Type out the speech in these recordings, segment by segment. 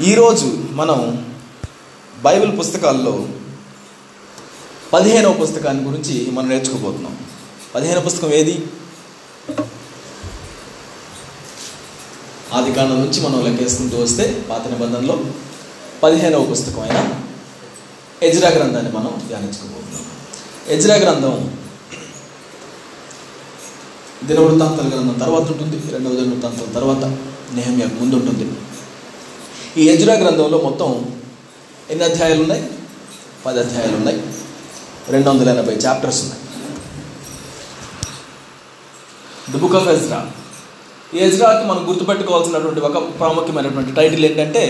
ఈరోజు మనం బైబిల్ పుస్తకాల్లో పదిహేనవ పుస్తకాన్ని గురించి మనం నేర్చుకోబోతున్నాం. పదిహేనవ పుస్తకం ఏది? ఆది కాండం నుంచి మనం లెక్కేసుకుంటూ వస్తే పాత నిబంధనలో పదిహేనవ పుస్తకం అయిన ఎజ్రా గ్రంథాన్ని మనం ధ్యానించుకోబోతున్నాం. ఎజ్రా గ్రంథం దినవృత్తాంతాల గ్రంథం తర్వాత ఉంటుంది రెండవ దినవృత్తాంతం తర్వాత నేహమ్యాకు ముందు ఉంటుంది ఈ యజురా గ్రంథంలో మొత్తం ఎన్ని అధ్యాయాలు ఉన్నాయి పది అధ్యాయాలు ఉన్నాయి రెండు వందల ఎనభై చాప్టర్స్ ఉన్నాయి. ది బుక్ ఆఫ్ ఎజ్రా ఈ ఎజ్రాకి మనం గుర్తుపెట్టుకోవాల్సినటువంటి ఒక ప్రాముఖ్యమైనటువంటి టైటిల్ ఏంటంటే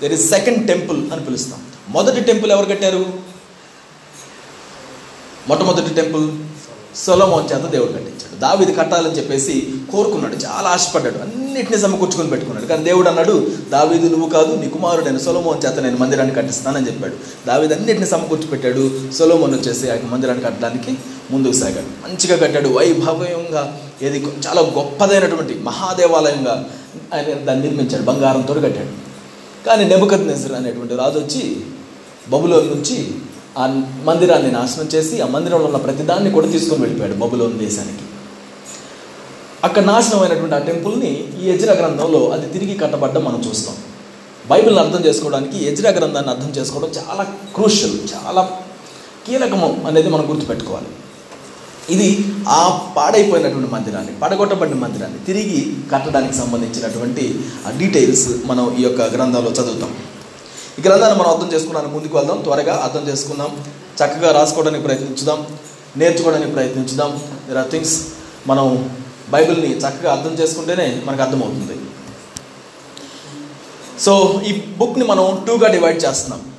దెర్ ఇస్ సెకండ్ టెంపుల్ అని పిలుస్తాం. మొదటి టెంపుల్ ఎవరు కట్టారు? మొట్టమొదటి టెంపుల్ సొలమోన్ చేత దేవుడు కట్టించాడు. దావిది కట్టాలని చెప్పేసి కోరుకున్నాడు. చాలా ఆశపడ్డాడు. అన్నిటిని సమకూర్చుకొని పెట్టుకున్నాడు. కానీ దేవుడు అన్నాడు దావీదు నువ్వు కాదు నీ కుమారుడైన సొలమోన్ చేత నేను మందిరాన్ని కట్టిస్తానని చెప్పాడు. దావీదు అన్నిటిని సమకూర్చి పెట్టాడు సొలమోన్ వచ్చేసి ఆ మందిరాన్ని కట్టడానికి ముందుకు సాగాడు. మంచిగా కట్టాడు. వైభవంగా ఏది చాలా గొప్పదైనటువంటి మహాదేవాలయంగా ఆయన దాన్ని నిర్మించాడు. బంగారంతో కట్టాడు. కానీ నెబుకత్ నెజర్ అనేటువంటి రాజు వచ్చి బబులో నుంచి ఆ మందిరాన్ని నాశనం చేసి ఆ మందిరంలో ఉన్న ప్రతిదాన్ని కూడా తీసుకొని వెళ్ళిపోయాడు బబులోని దేశానికి. అక్కడ నాశనం అయినటువంటి ఆ టెంపుల్ని ఈ ఎజ్రా గ్రంథంలో అది తిరిగి కట్టబడ్డం మనం చూస్తాం. బైబిల్ని అర్థం చేసుకోవడానికి ఎజ్రా గ్రంథాన్ని అర్థం చేసుకోవడం చాలా క్రూషియల్ చాలా కీలకము అనేది మనం గుర్తుపెట్టుకోవాలి. ఇది ఆ పాడైపోయినటువంటి మందిరాన్ని పడగొట్టబడిన మందిరాన్ని తిరిగి కట్టడానికి సంబంధించినటువంటి ఆ డీటెయిల్స్ మనం ఈ యొక్క గ్రంథంలో చదువుతాం. ఈ గ్రంథాన్ని మనం అర్థం చేసుకున్నాను. ముందుకు వెళ్దాం. త్వరగా అర్థం చేసుకుందాం. చక్కగా రాసుకోవడానికి ప్రయత్నించుదాం. నేర్చుకోవడానికి ప్రయత్నించుదాం. దర్ ఆర్ థింగ్స్ మనం బైబిల్ని చక్కగా అర్థం చేసుకుంటేనే మనకు అర్థమవుతుంది. సో ఈ బుక్ని మనం టూగా డివైడ్ చేస్తున్నాం.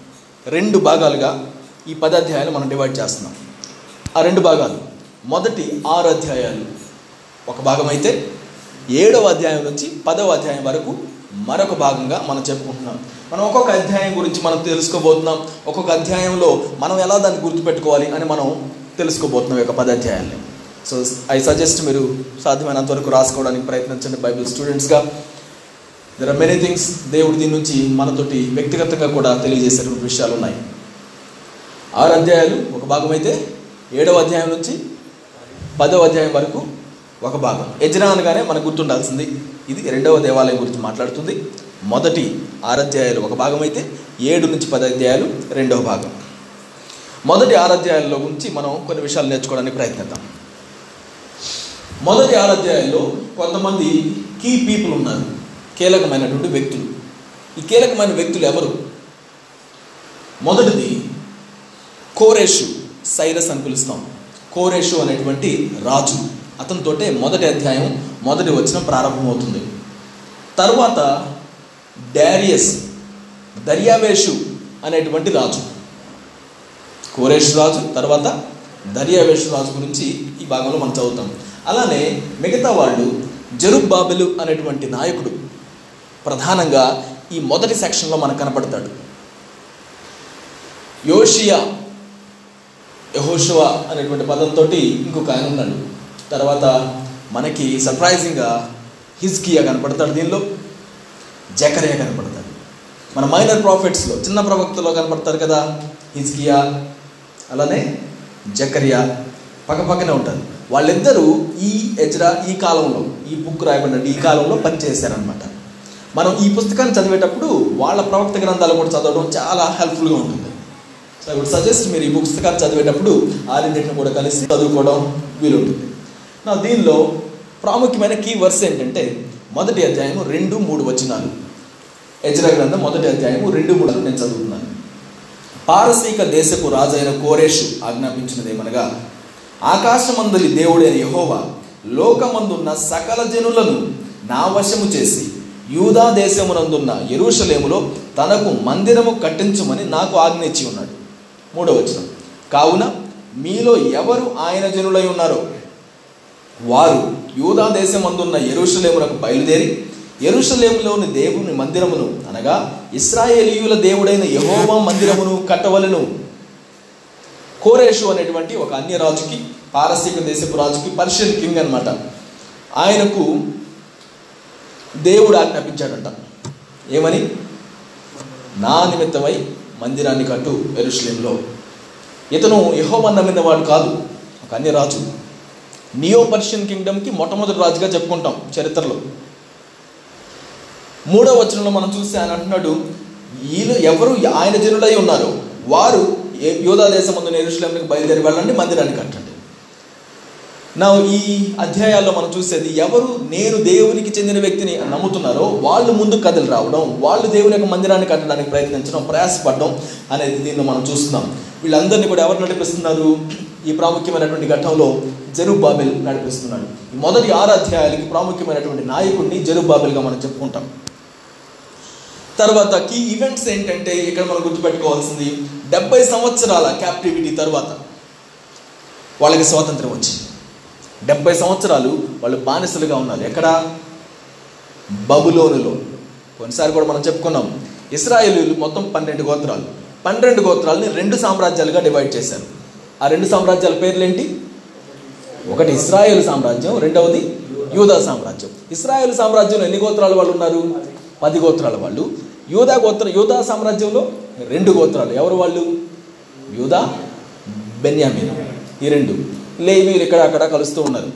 రెండు భాగాలుగా ఈ పది అధ్యాయాలు మనం డివైడ్ చేస్తున్నాం. ఆ రెండు భాగాలు. మొదటి ఆరు అధ్యాయాలు. ఒక భాగం అయితే ఏడవ అధ్యాయం నుంచి పదవ అధ్యాయం వరకు మరొక భాగంగా మనం చెప్పుకుంటున్నాం. మనం ఒక్కొక్క అధ్యాయం గురించి మనం తెలుసుకోబోతున్నాం. ఒక్కొక్క అధ్యాయంలో మనం ఎలా దాన్ని గుర్తుపెట్టుకోవాలి అని మనం తెలుసుకోబోతున్నాం యొక్క పది అధ్యాయాన్ని సో ఐ సజెస్ట్ మీరు సాధ్యమైనంత వరకు రాసుకోవడానికి ప్రయత్నించండి బైబిల్ స్టూడెంట్స్గా దెర్ ఆర్ మెనీ థింగ్స్ దేవుడి దీని నుంచి మనతోటి వ్యక్తిగతంగా కూడా తెలియజేసేటువంటి విషయాలు ఉన్నాయి. ఆరు అధ్యాయాలు ఒక భాగం అయితే ఏడవ అధ్యాయం నుంచి పదవ అధ్యాయం వరకు ఒక భాగం. యజ్రా అనగానే మనకు గుర్తుండాల్సింది. ఇది రెండవ దేవాలయం గురించి మాట్లాడుతుంది. మొదటి ఆరాధ్యాయాలు ఒక భాగం అయితే ఏడు నుంచి పది అధ్యాయాలు రెండవ భాగం. మొదటి ఆరాధ్యాయాల్లో గురించి మనం కొన్ని విషయాలు నేర్చుకోవడానికి ప్రయత్నిద్దాం. మొదటి ఆరాధ్యాయాల్లో కొంతమంది కీ పీపుల్ ఉన్నారు. కీలకమైనటువంటి వ్యక్తులు. ఈ కీలకమైన వ్యక్తులు ఎవరు? మొదటిది కోరేషు సైరస్ అని పిలుస్తాం. కోరేషు అనేటువంటి రాజు. అతనితోటే మొదటి అధ్యాయం మొదటి వచ్చిన ప్రారంభమవుతుంది. తర్వాత డారియస్ దర్యావేషు అనేటువంటి రాజు. కోరేష్ రాజు తర్వాత దర్యావేషు రాజు గురించి ఈ భాగంలో మనం చదువుతాం. అలానే మిగతా వాళ్ళు జరుబ్బాబెలు అనేటువంటి నాయకుడు ప్రధానంగా ఈ మొదటి సెక్షన్లో మనకు కనపడతాడు. యోషియా యహోషువా అనేటువంటి పదంతో ఇంకొక ఆయన ఉన్నాడు. తర్వాత మనకి సర్ప్రైజింగ్గా హిజ్కియా కనపడతాడు దీనిలో. జకరియా కనపడతాడు. మన మైనర్ ప్రాఫిట్స్లో చిన్న ప్రవక్తలో కనపడతారు కదా హిజ్కియా అలానే జకరియా పక్కపక్కనే ఉంటారు. వాళ్ళిద్దరూ ఈ ఎజ్రా ఈ కాలంలో ఈ బుక్ రాయబడిన ఈ కాలంలో పనిచేశారనమాట మనం ఈ పుస్తకాన్ని చదివేటప్పుడు వాళ్ళ ప్రవక్త గ్రంథాలు కూడా చదవడం చాలా హెల్ప్ఫుల్గా ఉంటుంది. సో ఇప్పుడు సజెస్ట్ మీరు ఈ పుస్తకాన్ని చదివేటప్పుడు ఆ రెండింటిని కూడా కలిసి చదువుకోవడం వీలుంటుంది. నా దీనిలో ప్రాముఖ్యమైన కీ వర్స్ ఏంటంటే మొదటి అధ్యాయము రెండు మూడు వచనాలు. ఎజ్రా గ్రంథం మొదటి అధ్యాయము రెండు మూడు నేను చదువుతున్నాను. పారసీక దేశపు రాజైన కోరేషు ఆజ్ఞాపించినదేమనగా ఆకాశమందలి దేవుడైన యహోవా లోకమందున్న సకల జనులను నా వశము చేసి యూదా దేశమునందున్న ఎరుషలేములో తనకు మందిరము కట్టించుమని నాకు ఆజ్ఞ ఇచ్చి ఉన్నాడు. మూడవ వచనం. కావున మీలో ఎవరు ఆయన జనులై ఉన్నారో? వారు యూదా దేశమందున్న ఎరుషలేమునకు బయలుదేరి ఎరుషలేములోని దేవుని మందిరమును అనగా ఇస్రాయేలీయుల దేవుడైన యహోవా మందిరమును కట్టవలను. కోరేషు అనేటువంటి ఒక అన్య రాజుకి పారసీక దేశపు రాజుకి పర్షియన్ కింగ్ అనమాట ఆయనకు దేవుడు ఆజ్ఞాపించాడంట. ఏమని? నా నిమిత్తమై మందిరాన్ని కట్టు ఎరుషలేంలో ఇతను యెహోవా నమ్మిన వాడు కాదు ఒక అన్య రాజు. నియో పర్షియన్ కింగ్డమ్కి మొట్టమొదటి రాజుగా చెప్పుకుంటాం చరిత్రలో. మూడో వచనంలో మనం చూస్తే ఆయన అంటున్నాడు వీళ్ళు ఎవరు ఆయన జనులై ఉన్నారు వారు ఏ- యోధా దేశం ముందు ఎరుషలేంకి బయలుదేరి వెళ్ళండి మందిరానికి కట్టండి. నా ఈ అధ్యాయాల్లో మనం చూసేది ఎవరు నేను దేవునికి చెందిన వ్యక్తిని నమ్ముతున్నారో వాళ్ళు ముందు కథలు రావడం వాళ్ళు దేవుని యొక్క మందిరాన్ని కట్టడానికి ప్రయత్నించడం ప్రయాసపడడం అనేది దీన్ని మనం చూస్తున్నాం. వీళ్ళందరినీ కూడా ఎవరు నడిపిస్తున్నారు? ఈ ప్రాముఖ్యమైనటువంటి ఘట్టంలో జరుబాబెల్ నడిపిస్తున్నాడు. మొదటి ఆరు అధ్యాయాలకి ప్రాముఖ్యమైనటువంటి నాయకుడిని జరుబాబెల్గా మనం చెప్పుకుంటాం. తర్వాత కీ ఈవెంట్స్ ఏంటంటే ఇక్కడ మనం గుర్తుపెట్టుకోవాల్సింది డెబ్బై సంవత్సరాల క్యాప్టివిటీ తర్వాత వాళ్ళకి స్వాతంత్రం వచ్చింది. డెబ్బై సంవత్సరాలు వాళ్ళు బానిసలుగా ఉన్నారు. ఎక్కడ? బబులోనులో. కొన్నిసారి కూడా మనం చెప్పుకున్నాం. ఇస్రాయేలీలు మొత్తం పన్నెండు గోత్రాలు. పన్నెండు గోత్రాలని రెండు సామ్రాజ్యాలుగా డివైడ్ చేశారు. ఆ రెండు సామ్రాజ్యాల పేర్లేంటి? ఒకటి ఇస్రాయేల్ సామ్రాజ్యం రెండవది యూదా సామ్రాజ్యం. ఇస్రాయేల్ సామ్రాజ్యంలో ఎన్ని గోత్రాలు వాళ్ళు ఉన్నారు? పది గోత్రాల వాళ్ళు. యూదా గోత్ర యూదా సామ్రాజ్యంలో రెండు గోత్రాలు. ఎవరు వాళ్ళు? యూదా బెన్యామీన్. ఈ రెండు. లేవీలు ఇక్కడ అక్కడ కలుస్తూ ఉన్నారు.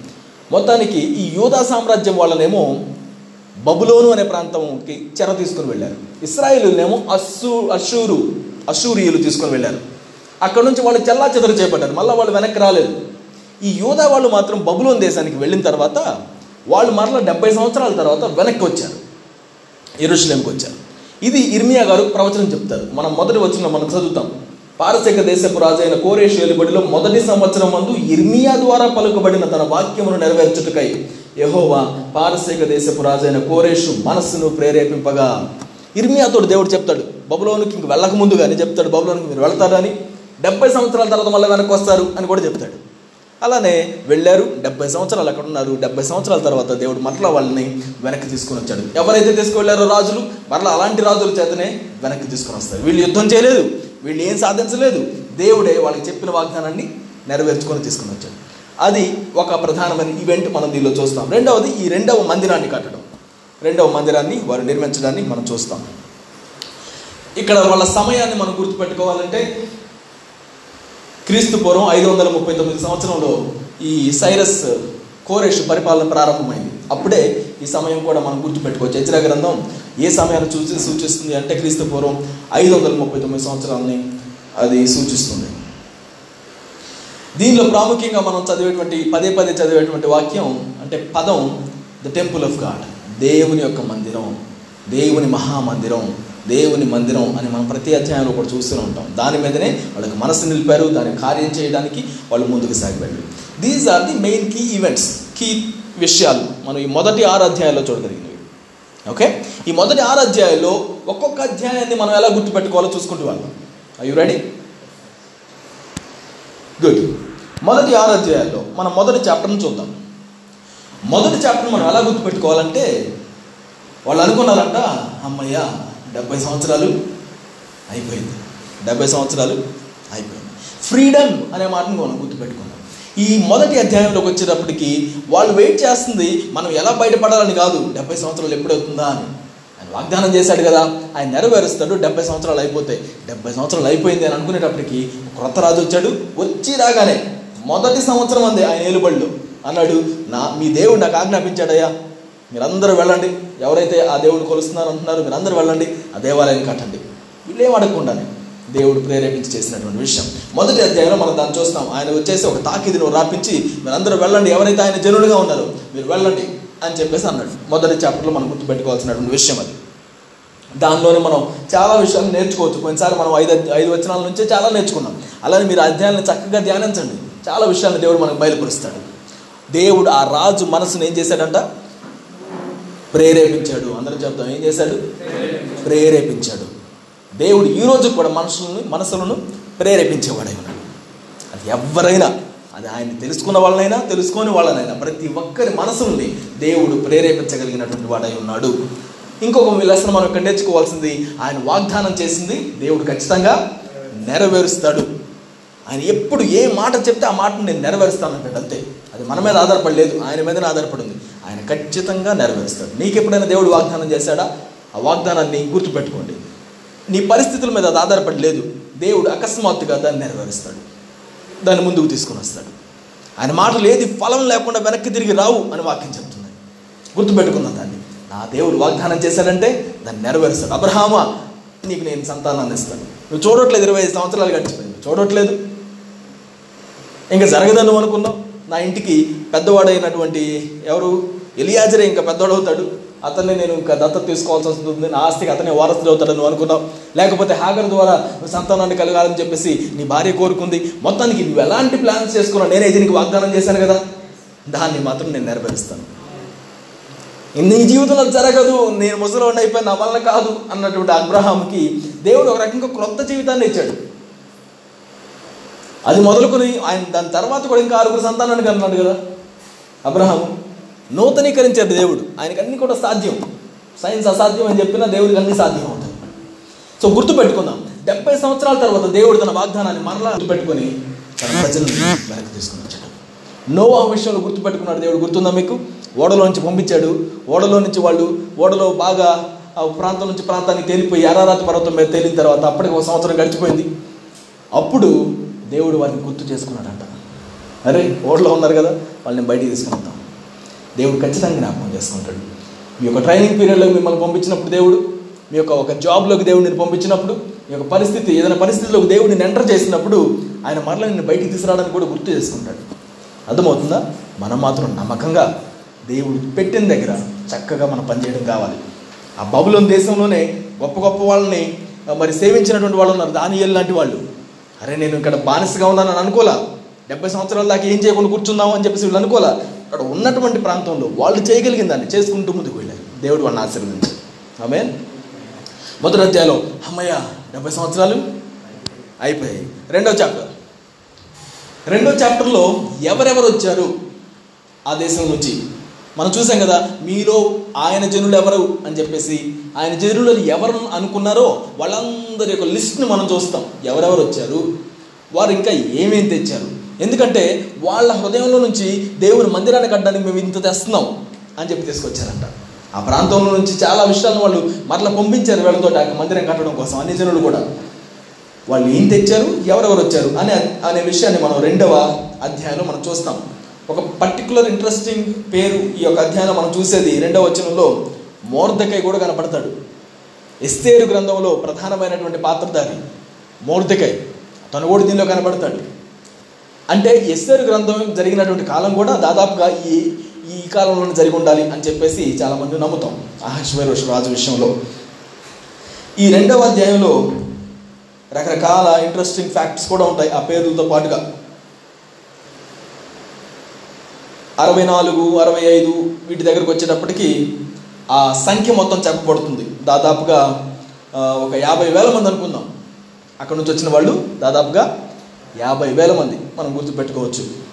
మొత్తానికి ఈ యూదా సామ్రాజ్యం వాళ్ళనేమో బబులోను అనే ప్రాంతంకి చెర తీసుకుని వెళ్ళారు. ఇస్రాయిలునేమో అస్సు అషూరు అషూరియులు తీసుకొని వెళ్ళారు. అక్కడ నుంచి వాళ్ళు చెల్లా చెదరు చేపట్టారు. మళ్ళీ వాళ్ళు వెనక్కి రాలేదు. ఈ యూదా వాళ్ళు మాత్రం బబులోన్ దేశానికి వెళ్ళిన తర్వాత వాళ్ళు మరలా డెబ్బై సంవత్సరాల తర్వాత వెనక్కి వచ్చారు. ఎరుషలేంకి వచ్చారు. ఇది ఇర్మియా గారు ప్రవచనం చెప్తారు. మనం మొదటి వచ్చిన మనం చదువుతాం. పారసిక దేశపు రాజైన కోరేష్ ఏలుబడిలో మొదటి సంవత్సరం మందు ఇర్మియా ద్వారా పలుకబడిన తన వాక్యమును నెరవేర్చుటకై యహోవా పారసీక దేశపు రాజైన కోరేషు మనస్సును ప్రేరేపింపగా. ఇర్మియాతో దేవుడు చెప్తాడు బబులోనికి ఇంక వెళ్ళక ముందుగానే చెప్తాడు బబులోనికి మీరు వెళ్తారని డెబ్బై సంవత్సరాల తర్వాత మళ్ళీ వెనక్కి వస్తారు అని కూడా చెప్తాడు. అలానే వెళ్ళారు డెబ్బై సంవత్సరాలు అక్కడ ఉన్నారు. డెబ్బై సంవత్సరాల తర్వాత దేవుడు మరలా వాళ్ళని వెనక్కి తీసుకొని వచ్చాడు. ఎవరైతే తీసుకువెళ్ళారో రాజులు మరలా అలాంటి రాజుల చేతనే వెనక్కి తీసుకొని వస్తారు. వీళ్ళు యుద్ధం చేయలేదు. వీళ్ళు ఏం సాధించలేదు. దేవుడే వాళ్ళకి చెప్పిన వాగ్దానాన్ని నెరవేర్చుకొని తీసుకుని వచ్చాడు. అది ఒక ప్రధానమైన ఈవెంట్ మనం దీనిలో చూస్తాం. రెండవది ఈ రెండవ మందిరాన్ని కట్టడం. రెండవ మందిరాన్ని వారు నిర్మించడాన్ని మనం చూస్తాం. ఇక్కడ వాళ్ళ సమయాన్ని మనం గుర్తుపెట్టుకోవాలంటే క్రీస్తు పూర్వం ఐదు వందల ముప్పై తొమ్మిది సంవత్సరంలో ఈ సైరస్ కోరేష్ పరిపాలన ప్రారంభమైంది. అప్పుడే ఈ సమయం కూడా మనం గుర్తుపెట్టుకోవచ్చు. ఇతర గ్రంథం ఏ సమయాన్ని చూసి సూచిస్తుంది అంటే క్రీస్తు పూర్వం ఐదు వందల ముప్పై తొమ్మిది సంవత్సరాలని అది సూచిస్తుంది. దీనిలో ప్రాముఖ్యంగా మనం చదివేటువంటి పదే పదే చదివేటువంటి వాక్యం అంటే పదం ద టెంపుల్ ఆఫ్ గాడ్ దేవుని యొక్క మందిరం దేవుని మహామందిరం దేవుని మందిరం అని మనం ప్రతి అధ్యాయంలో కూడా చూస్తూనే ఉంటాం. దాని మీదనే వాళ్ళకి మనసు నిలిపారు దాని కార్యం చేయడానికి వాళ్ళు ముందుకు సాగిపోయారు. These are the main key events key విషయాలు. మనం ఈ మొదటి ఆరు అధ్యాయాల్లో చూడగలిగినవి ఓకే? ఈ మొదటి ఆరు అధ్యాయాల్లో ఒక్కొక్క అధ్యాయాన్ని మనం ఎలా గుర్తుపెట్టుకోవాలో చూసుకుంటూ వాళ్ళం ఐ యు రెడీ గుడ్ మొదటి ఆరు అధ్యాయాల్లో మనం మొదటి చాప్టర్ని చూద్దాం. మొదటి చాప్టర్ మనం ఎలా గుర్తుపెట్టుకోవాలంటే వాళ్ళు అనుకున్నారంట అమ్మయ్య డెబ్బై సంవత్సరాలు అయిపోయింది. డెబ్బై సంవత్సరాలు అయిపోయింది. ఫ్రీడమ్ అనే మాటను మనం గుర్తుపెట్టుకున్నాం ఈ మొదటి అధ్యాయంలోకి వచ్చేటప్పటికి వాళ్ళు వెయిట్ చేస్తుంది మనం ఎలా బయటపడాలని కాదు. డెబ్బై సంవత్సరాలు ఎప్పుడవుతుందా అని. ఆయన వాగ్దానం చేశాడు కదా ఆయన నెరవేరుస్తాడు డెబ్బై సంవత్సరాలు అయిపోతాయి. డెబ్బై సంవత్సరాలు అయిపోయింది అని అనుకునేటప్పటికి క్రొత్త రాజు వచ్చాడు వచ్చి రాగానే మొదటి సంవత్సరం అంది ఆయన ఏలుబడిలో అన్నాడు నా మీ దేవుడు నాకు ఆజ్ఞాపించాడయ్యా. మీరందరూ వెళ్ళండి. ఎవరైతే ఆ దేవుడు కొలుస్తున్నారు అంటున్నారు మీరందరూ వెళ్ళండి. ఆ దేవాలయాన్ని కట్టండి. వీళ్ళేం అడగకుండానే దేవుడు ప్రేరేపించి చేసినటువంటి విషయం. మొదటి అధ్యాయంలో మనం దాన్ని చూస్తాం. ఆయన వచ్చేసి ఒక తాకిదిని రాపించి మీరందరూ వెళ్ళండి. ఎవరైతే ఆయన జనులుగా ఉన్నారో మీరు వెళ్ళండి అని చెప్పేసి అన్నాడు. మొదటి చాప్టర్లో మనం గుర్తుపెట్టుకోవాల్సినటువంటి విషయం అది. దానిలోనే మనం చాలా విషయాలు నేర్చుకోవచ్చు. కొన్నిసారి మనం ఐదు ఐదు వచనాల నుంచే చాలా నేర్చుకున్నాం. అలానే మీరు అధ్యాయాలను చక్కగా ధ్యానించండి. చాలా విషయాలను దేవుడు మనకు బయలుపరుస్తాడు. దేవుడు ఆ రాజు మనసును ఏం చేశాడంట? ప్రేరేపించాడు. అందరూ చెప్తాం ఏం చేశాడు? ప్రేరేపించాడు. దేవుడు ఈరోజు కూడా మనుషులను మనసులను ప్రేరేపించేవాడై ఉన్నాడు. అది ఎవరైనా అది ఆయన తెలుసుకున్న వాళ్ళనైనా తెలుసుకోని వాళ్ళనైనా ప్రతి ఒక్కరి మనసుల్ని దేవుడు ప్రేరేపించగలిగినటువంటి వాడై ఉన్నాడు. ఇంకొక లెసన్ మనం ఇక్కడ నేర్చుకోవాల్సింది ఆయన వాగ్దానం చేసింది దేవుడు ఖచ్చితంగా నెరవేరుస్తాడు. ఆయన ఎప్పుడు ఏ మాట చెప్తే ఆ మాటను నేను నెరవేరుస్తానంటాడు అంతే. అది మన మీద ఆధారపడలేదు ఆయన మీదనే ఆధారపడి ఉంది. ఆయన ఖచ్చితంగా నెరవేరుస్తాడు. నీకు ఎప్పుడైనా దేవుడు వాగ్దానం చేశాడా? ఆ వాగ్దానాన్ని గుర్తుపెట్టుకోండి. నీ పరిస్థితుల మీద అది ఆధారపడి లేదు. దేవుడు అకస్మాత్తుగా దాన్ని నెరవేరుస్తాడు. దాన్ని ముందుకు తీసుకొని వస్తాడు. ఆయన మాటలు ఏది ఫలం లేకుండా వెనక్కి తిరిగి రావు అని వాక్యం చెప్తున్నాయి గుర్తుపెట్టుకుందాం దాన్ని. నా దేవుడు వాగ్దానం చేశాడంటే దాన్ని నెరవేరుస్తాడు. అబ్రహామా నీకు నేను సంతానాన్ని ఇస్తాను. నువ్వు చూడట్లేదు ఇరవై ఐదు సంవత్సరాలు గడిచిపోయింది. చూడట్లేదు. ఇంకా జరగదని అనుకున్నావు? నా ఇంటికి పెద్దవాడైనటువంటి ఎవరు? ఎలియాజరే ఇంకా పెద్దవాడవుతాడు అతన్ని నేను ఇంకా దత్తత తీసుకోవాల్సి వస్తుంది. నా ఆస్తికి అతనే వారసుడు అవుతాడని నువ్వు అనుకున్నావు. లేకపోతే హాగర్ ద్వారా సంతానాన్ని కలగాలని చెప్పేసి నీ భార్య కోరుకుంది. మొత్తానికి నువ్వు ఎలాంటి ప్లాన్స్ చేసుకున్నావు? నేనే దీనికి వాగ్దానం చేశాను కదా. దాన్ని మాత్రం నేను నెరవేరుస్తాను. నీ జీవితంలో జరగదు. నేను ముసలివాడిని అయిపోయి నా వల్ల కాదు అన్నటువంటి అబ్రహాంకి దేవుడు ఒక రకంగా క్రొత్త జీవితాన్ని ఇచ్చాడు. అది మొదలుకొని ఆయన దాని తర్వాత కూడా ఇంకా ఆరుగురు సంతానాన్ని అన్నాడు కదా అబ్రహాము. నూతనీకరించే దేవుడు. ఆయనకి అన్ని కూడా సాధ్యం. సైన్స్ అసాధ్యం అని చెప్పినా దేవుడికి అన్ని సాధ్యం అవుతాయి. సో గుర్తుపెట్టుకుందాం. డెబ్బై సంవత్సరాల తర్వాత దేవుడు తన వాగ్దానాన్ని మరలా గుర్తుపెట్టుకొని తన ప్రజలను వెనక్కి తీసుకుని వచ్చాడు. నోవా విషయంలో గుర్తుపెట్టుకున్నాడు దేవుడు. గుర్తుందా మీకు? ఓడలో నుంచి పంపించాడు. ఓడలో నుంచి వాళ్ళు ఓడలో బాగా ఆ ప్రాంతం నుంచి ప్రాంతానికి తేలిపోయి అరారాతి పర్వతం మీద తేలిన తర్వాత అప్పటికి ఒక సంవత్సరం గడిచిపోయింది. అప్పుడు దేవుడు వారిని గుర్తు చేసుకున్నాడంట. అరే ఓడలో ఉన్నారు కదా వాళ్ళని బయటికి తీసుకుంటాం దేవుడు ఖచ్చితంగా జ్ఞాపకం చేసుకుంటాడు. మీ యొక్క ట్రైనింగ్ పీరియడ్లో మిమ్మల్ని పంపించినప్పుడు దేవుడు మీ యొక్క ఒక జాబ్లోకి దేవుడిని పంపించినప్పుడు మీ యొక్క పరిస్థితి ఏదైనా పరిస్థితిలోకి దేవుడిని ఎంటర్ చేసినప్పుడు ఆయన మరల నిన్ను బయటికి తీసుకురావడానికి కూడా గుర్తు చేసుకుంటాడు. అర్థమవుతుందా? మనం మాత్రం నమ్మకంగా దేవుడు పెట్టిన దగ్గర చక్కగా మనం పనిచేయడం కావాలి. ఆ బబులోని దేశంలోనే గొప్ప గొప్ప వాళ్ళని మరి సేవించినటువంటి వాళ్ళు ఉన్నారు దానియల్ లాంటి వాళ్ళు. అరే నేను ఇక్కడ బానిసగా ఉన్నానని అనుకోలా? డెబ్బై సంవత్సరాల దాకా ఏం చేయకుండా కూర్చుందాం అని చెప్పేసి వీళ్ళు అనుకోలా? అక్కడ ఉన్నటువంటి ప్రాంతంలో వాళ్ళు చేయగలిగిన దాన్ని చేసుకుంటూ ముందుకు వెళ్ళారు. దేవుడు వాళ్ళని ఆశీర్వదించారు. ఆమె మొదటి అధ్యాయంలో అమ్మయ్య డెబ్బై సంవత్సరాలు అయిపోయాయి. రెండో చాప్టర్. రెండో చాప్టర్లో ఎవరెవరు వచ్చారు ఆ దేశం నుంచి? మనం చూసాం కదా మీలో ఆయన జనులు ఎవరు అని చెప్పేసి ఆయన జనులు ఎవరు అనుకున్నారో వాళ్ళందరి యొక్క లిస్ట్ని మనం చూస్తాం. ఎవరెవరు వచ్చారు? వారు ఇంకా ఏమేమి తెచ్చారు? ఎందుకంటే వాళ్ళ హృదయంలో నుంచి దేవుని మందిరాన్ని కట్టడానికి మేము ఇంత తెస్తున్నాం అని చెప్పి తీసుకొచ్చారంట. ఆ ప్రాంతంలో నుంచి చాలా విషయాలను వాళ్ళు మరలా పంపించారు వీళ్ళతో ఆ మందిరం కట్టడం కోసం అన్ని జనులు కూడా. వాళ్ళు ఏం తెచ్చారు ఎవరెవరు వచ్చారు అనే అనే విషయాన్ని మనం రెండవ అధ్యాయంలో మనం చూస్తాం. ఒక పర్టికులర్ ఇంట్రెస్టింగ్ పేరు ఈ యొక్క అధ్యాయంలో మనం చూసేది రెండవ వచనంలో మోర్దకై కూడా కనపడతాడు. ఎస్తేరు గ్రంథంలో ప్రధానమైనటువంటి పాత్రధారి మోర్దకై. తను కూడా దీనిలో కనపడతాడు. అంటే ఎస్ఆర్ గ్రంథం జరిగినటువంటి కాలం కూడా దాదాపుగా ఈ ఈ కాలంలోనే జరిగి ఉండాలి అని చెప్పేసి చాలామంది నమ్ముతాం. అహశ్వరోష్ రాజు విషయంలో. ఈ రెండవ అధ్యాయంలో రకరకాల ఇంట్రెస్టింగ్ ఫ్యాక్ట్స్ కూడా ఉంటాయి ఆ పేర్లతో పాటుగా. అరవై నాలుగు అరవై ఐదు వీటి దగ్గరకు వచ్చేటప్పటికి ఆ సంఖ్య మొత్తం చెప్పబడుతుంది. దాదాపుగా ఒక యాభై వేల మంది అనుకుందాం. అక్కడ నుంచి వచ్చిన వాళ్ళు దాదాపుగా యాభై వేల మంది మనం గుర్తుపెట్టుకోవచ్చు.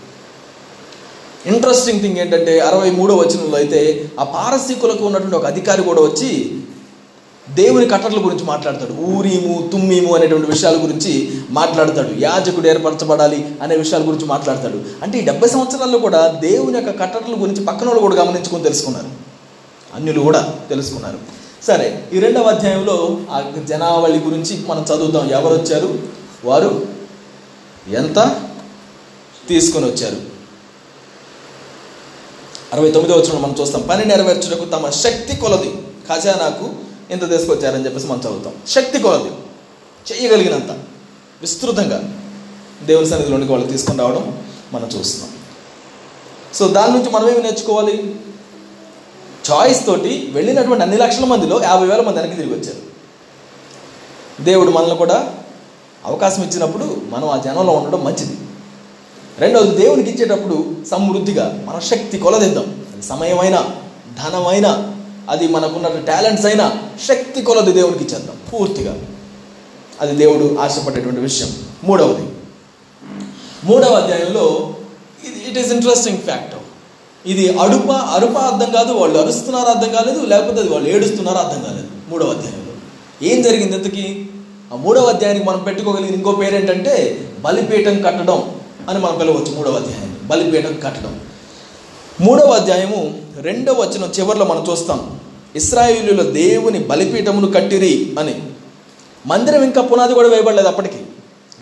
ఇంట్రెస్టింగ్ థింగ్ ఏంటంటే అరవై మూడో వచనంలో అయితే ఆ పారసీకులకు ఉన్నటువంటి ఒక అధికారి కూడా వచ్చి దేవుని కట్టడల గురించి మాట్లాడతాడు. ఊరీము తుమ్మీము అనేటువంటి విషయాల గురించి మాట్లాడతాడు. యాజకుడు ఏర్పరచబడాలి అనే విషయాల గురించి మాట్లాడతాడు. అంటే ఈ డెబ్బై సంవత్సరాల్లో కూడా దేవుని యొక్క కట్టడల గురించి పక్కన వాళ్ళు కూడా గమనించుకొని తెలుసుకున్నారు. అన్యులు కూడా తెలుసుకున్నారు. సరే ఈ రెండవ అధ్యాయంలో ఆ జనావళి గురించి మనం చదువుతాం ఎవరు వచ్చారు? వారు ఎంత? తీసుకొని వచ్చారు. అరవై తొమ్మిదో వచ్చిన మనం చూస్తాం. పని నెరవేర్చుటకు తమ శక్తి కొలది. ఖజానాకు ఇంత తీసుకొచ్చారని చెప్పేసి మనం చదువుతాం. శక్తి కొలది. చేయగలిగినంత విస్తృతంగా దేవుని సన్నిధిలోనికి వాళ్ళు తీసుకొని రావడం మనం చూస్తున్నాం. సో దాని నుంచి మనం ఏమి నేర్చుకోవాలి? చాయిస్ తోటి వెళ్ళినటువంటి అన్ని లక్షల మందిలో యాభై వేల మంది వెనక్కి తిరిగి వచ్చారు. దేవుడు మనల్ని కూడా అవకాశం ఇచ్చినప్పుడు మనం ఆ జనంలో ఉండడం మంచిది. రెండవది దేవునికి ఇచ్చేటప్పుడు సమృద్ధిగా మన శక్తి కొలదిద్దాం. అది సమయమైనా ధనమైనా అది మనకున్న టాలెంట్స్ అయినా శక్తి కొలది దేవునికి ఇచ్చేద్దాం పూర్తిగా. అది దేవుడు ఆశపడేటువంటి విషయం. మూడవది. మూడవ అధ్యాయంలో ఇది ఇట్ ఈస్ ఇంట్రెస్టింగ్ ఫ్యాక్ట్ ఇది అడుప అరుప అర్థం కాదు వాళ్ళు అరుస్తున్నారో అర్థం కాలేదు లేకపోతే అది వాళ్ళు ఏడుస్తున్నారో అర్థం కాలేదు. మూడవ అధ్యాయంలో. ఏం జరిగింది ఇంతకీ? ఆ మూడవ అధ్యాయానికి మనం పెట్టుకోగలిగిన ఇంకో పేరు ఏంటంటే బలిపీఠం కట్టడం అని మనం పిలవచ్చు మూడవ అధ్యాయం. బలిపీఠం కట్టడం. మూడవ అధ్యాయము రెండవ వచ్చిన చివరిలో మనం చూస్తాం. ఇస్రాయేలీల దేవుని బలిపీఠమును కట్టిరి అని. మందిరం ఇంకా పునాది కూడా వేయబడలేదు అప్పటికి.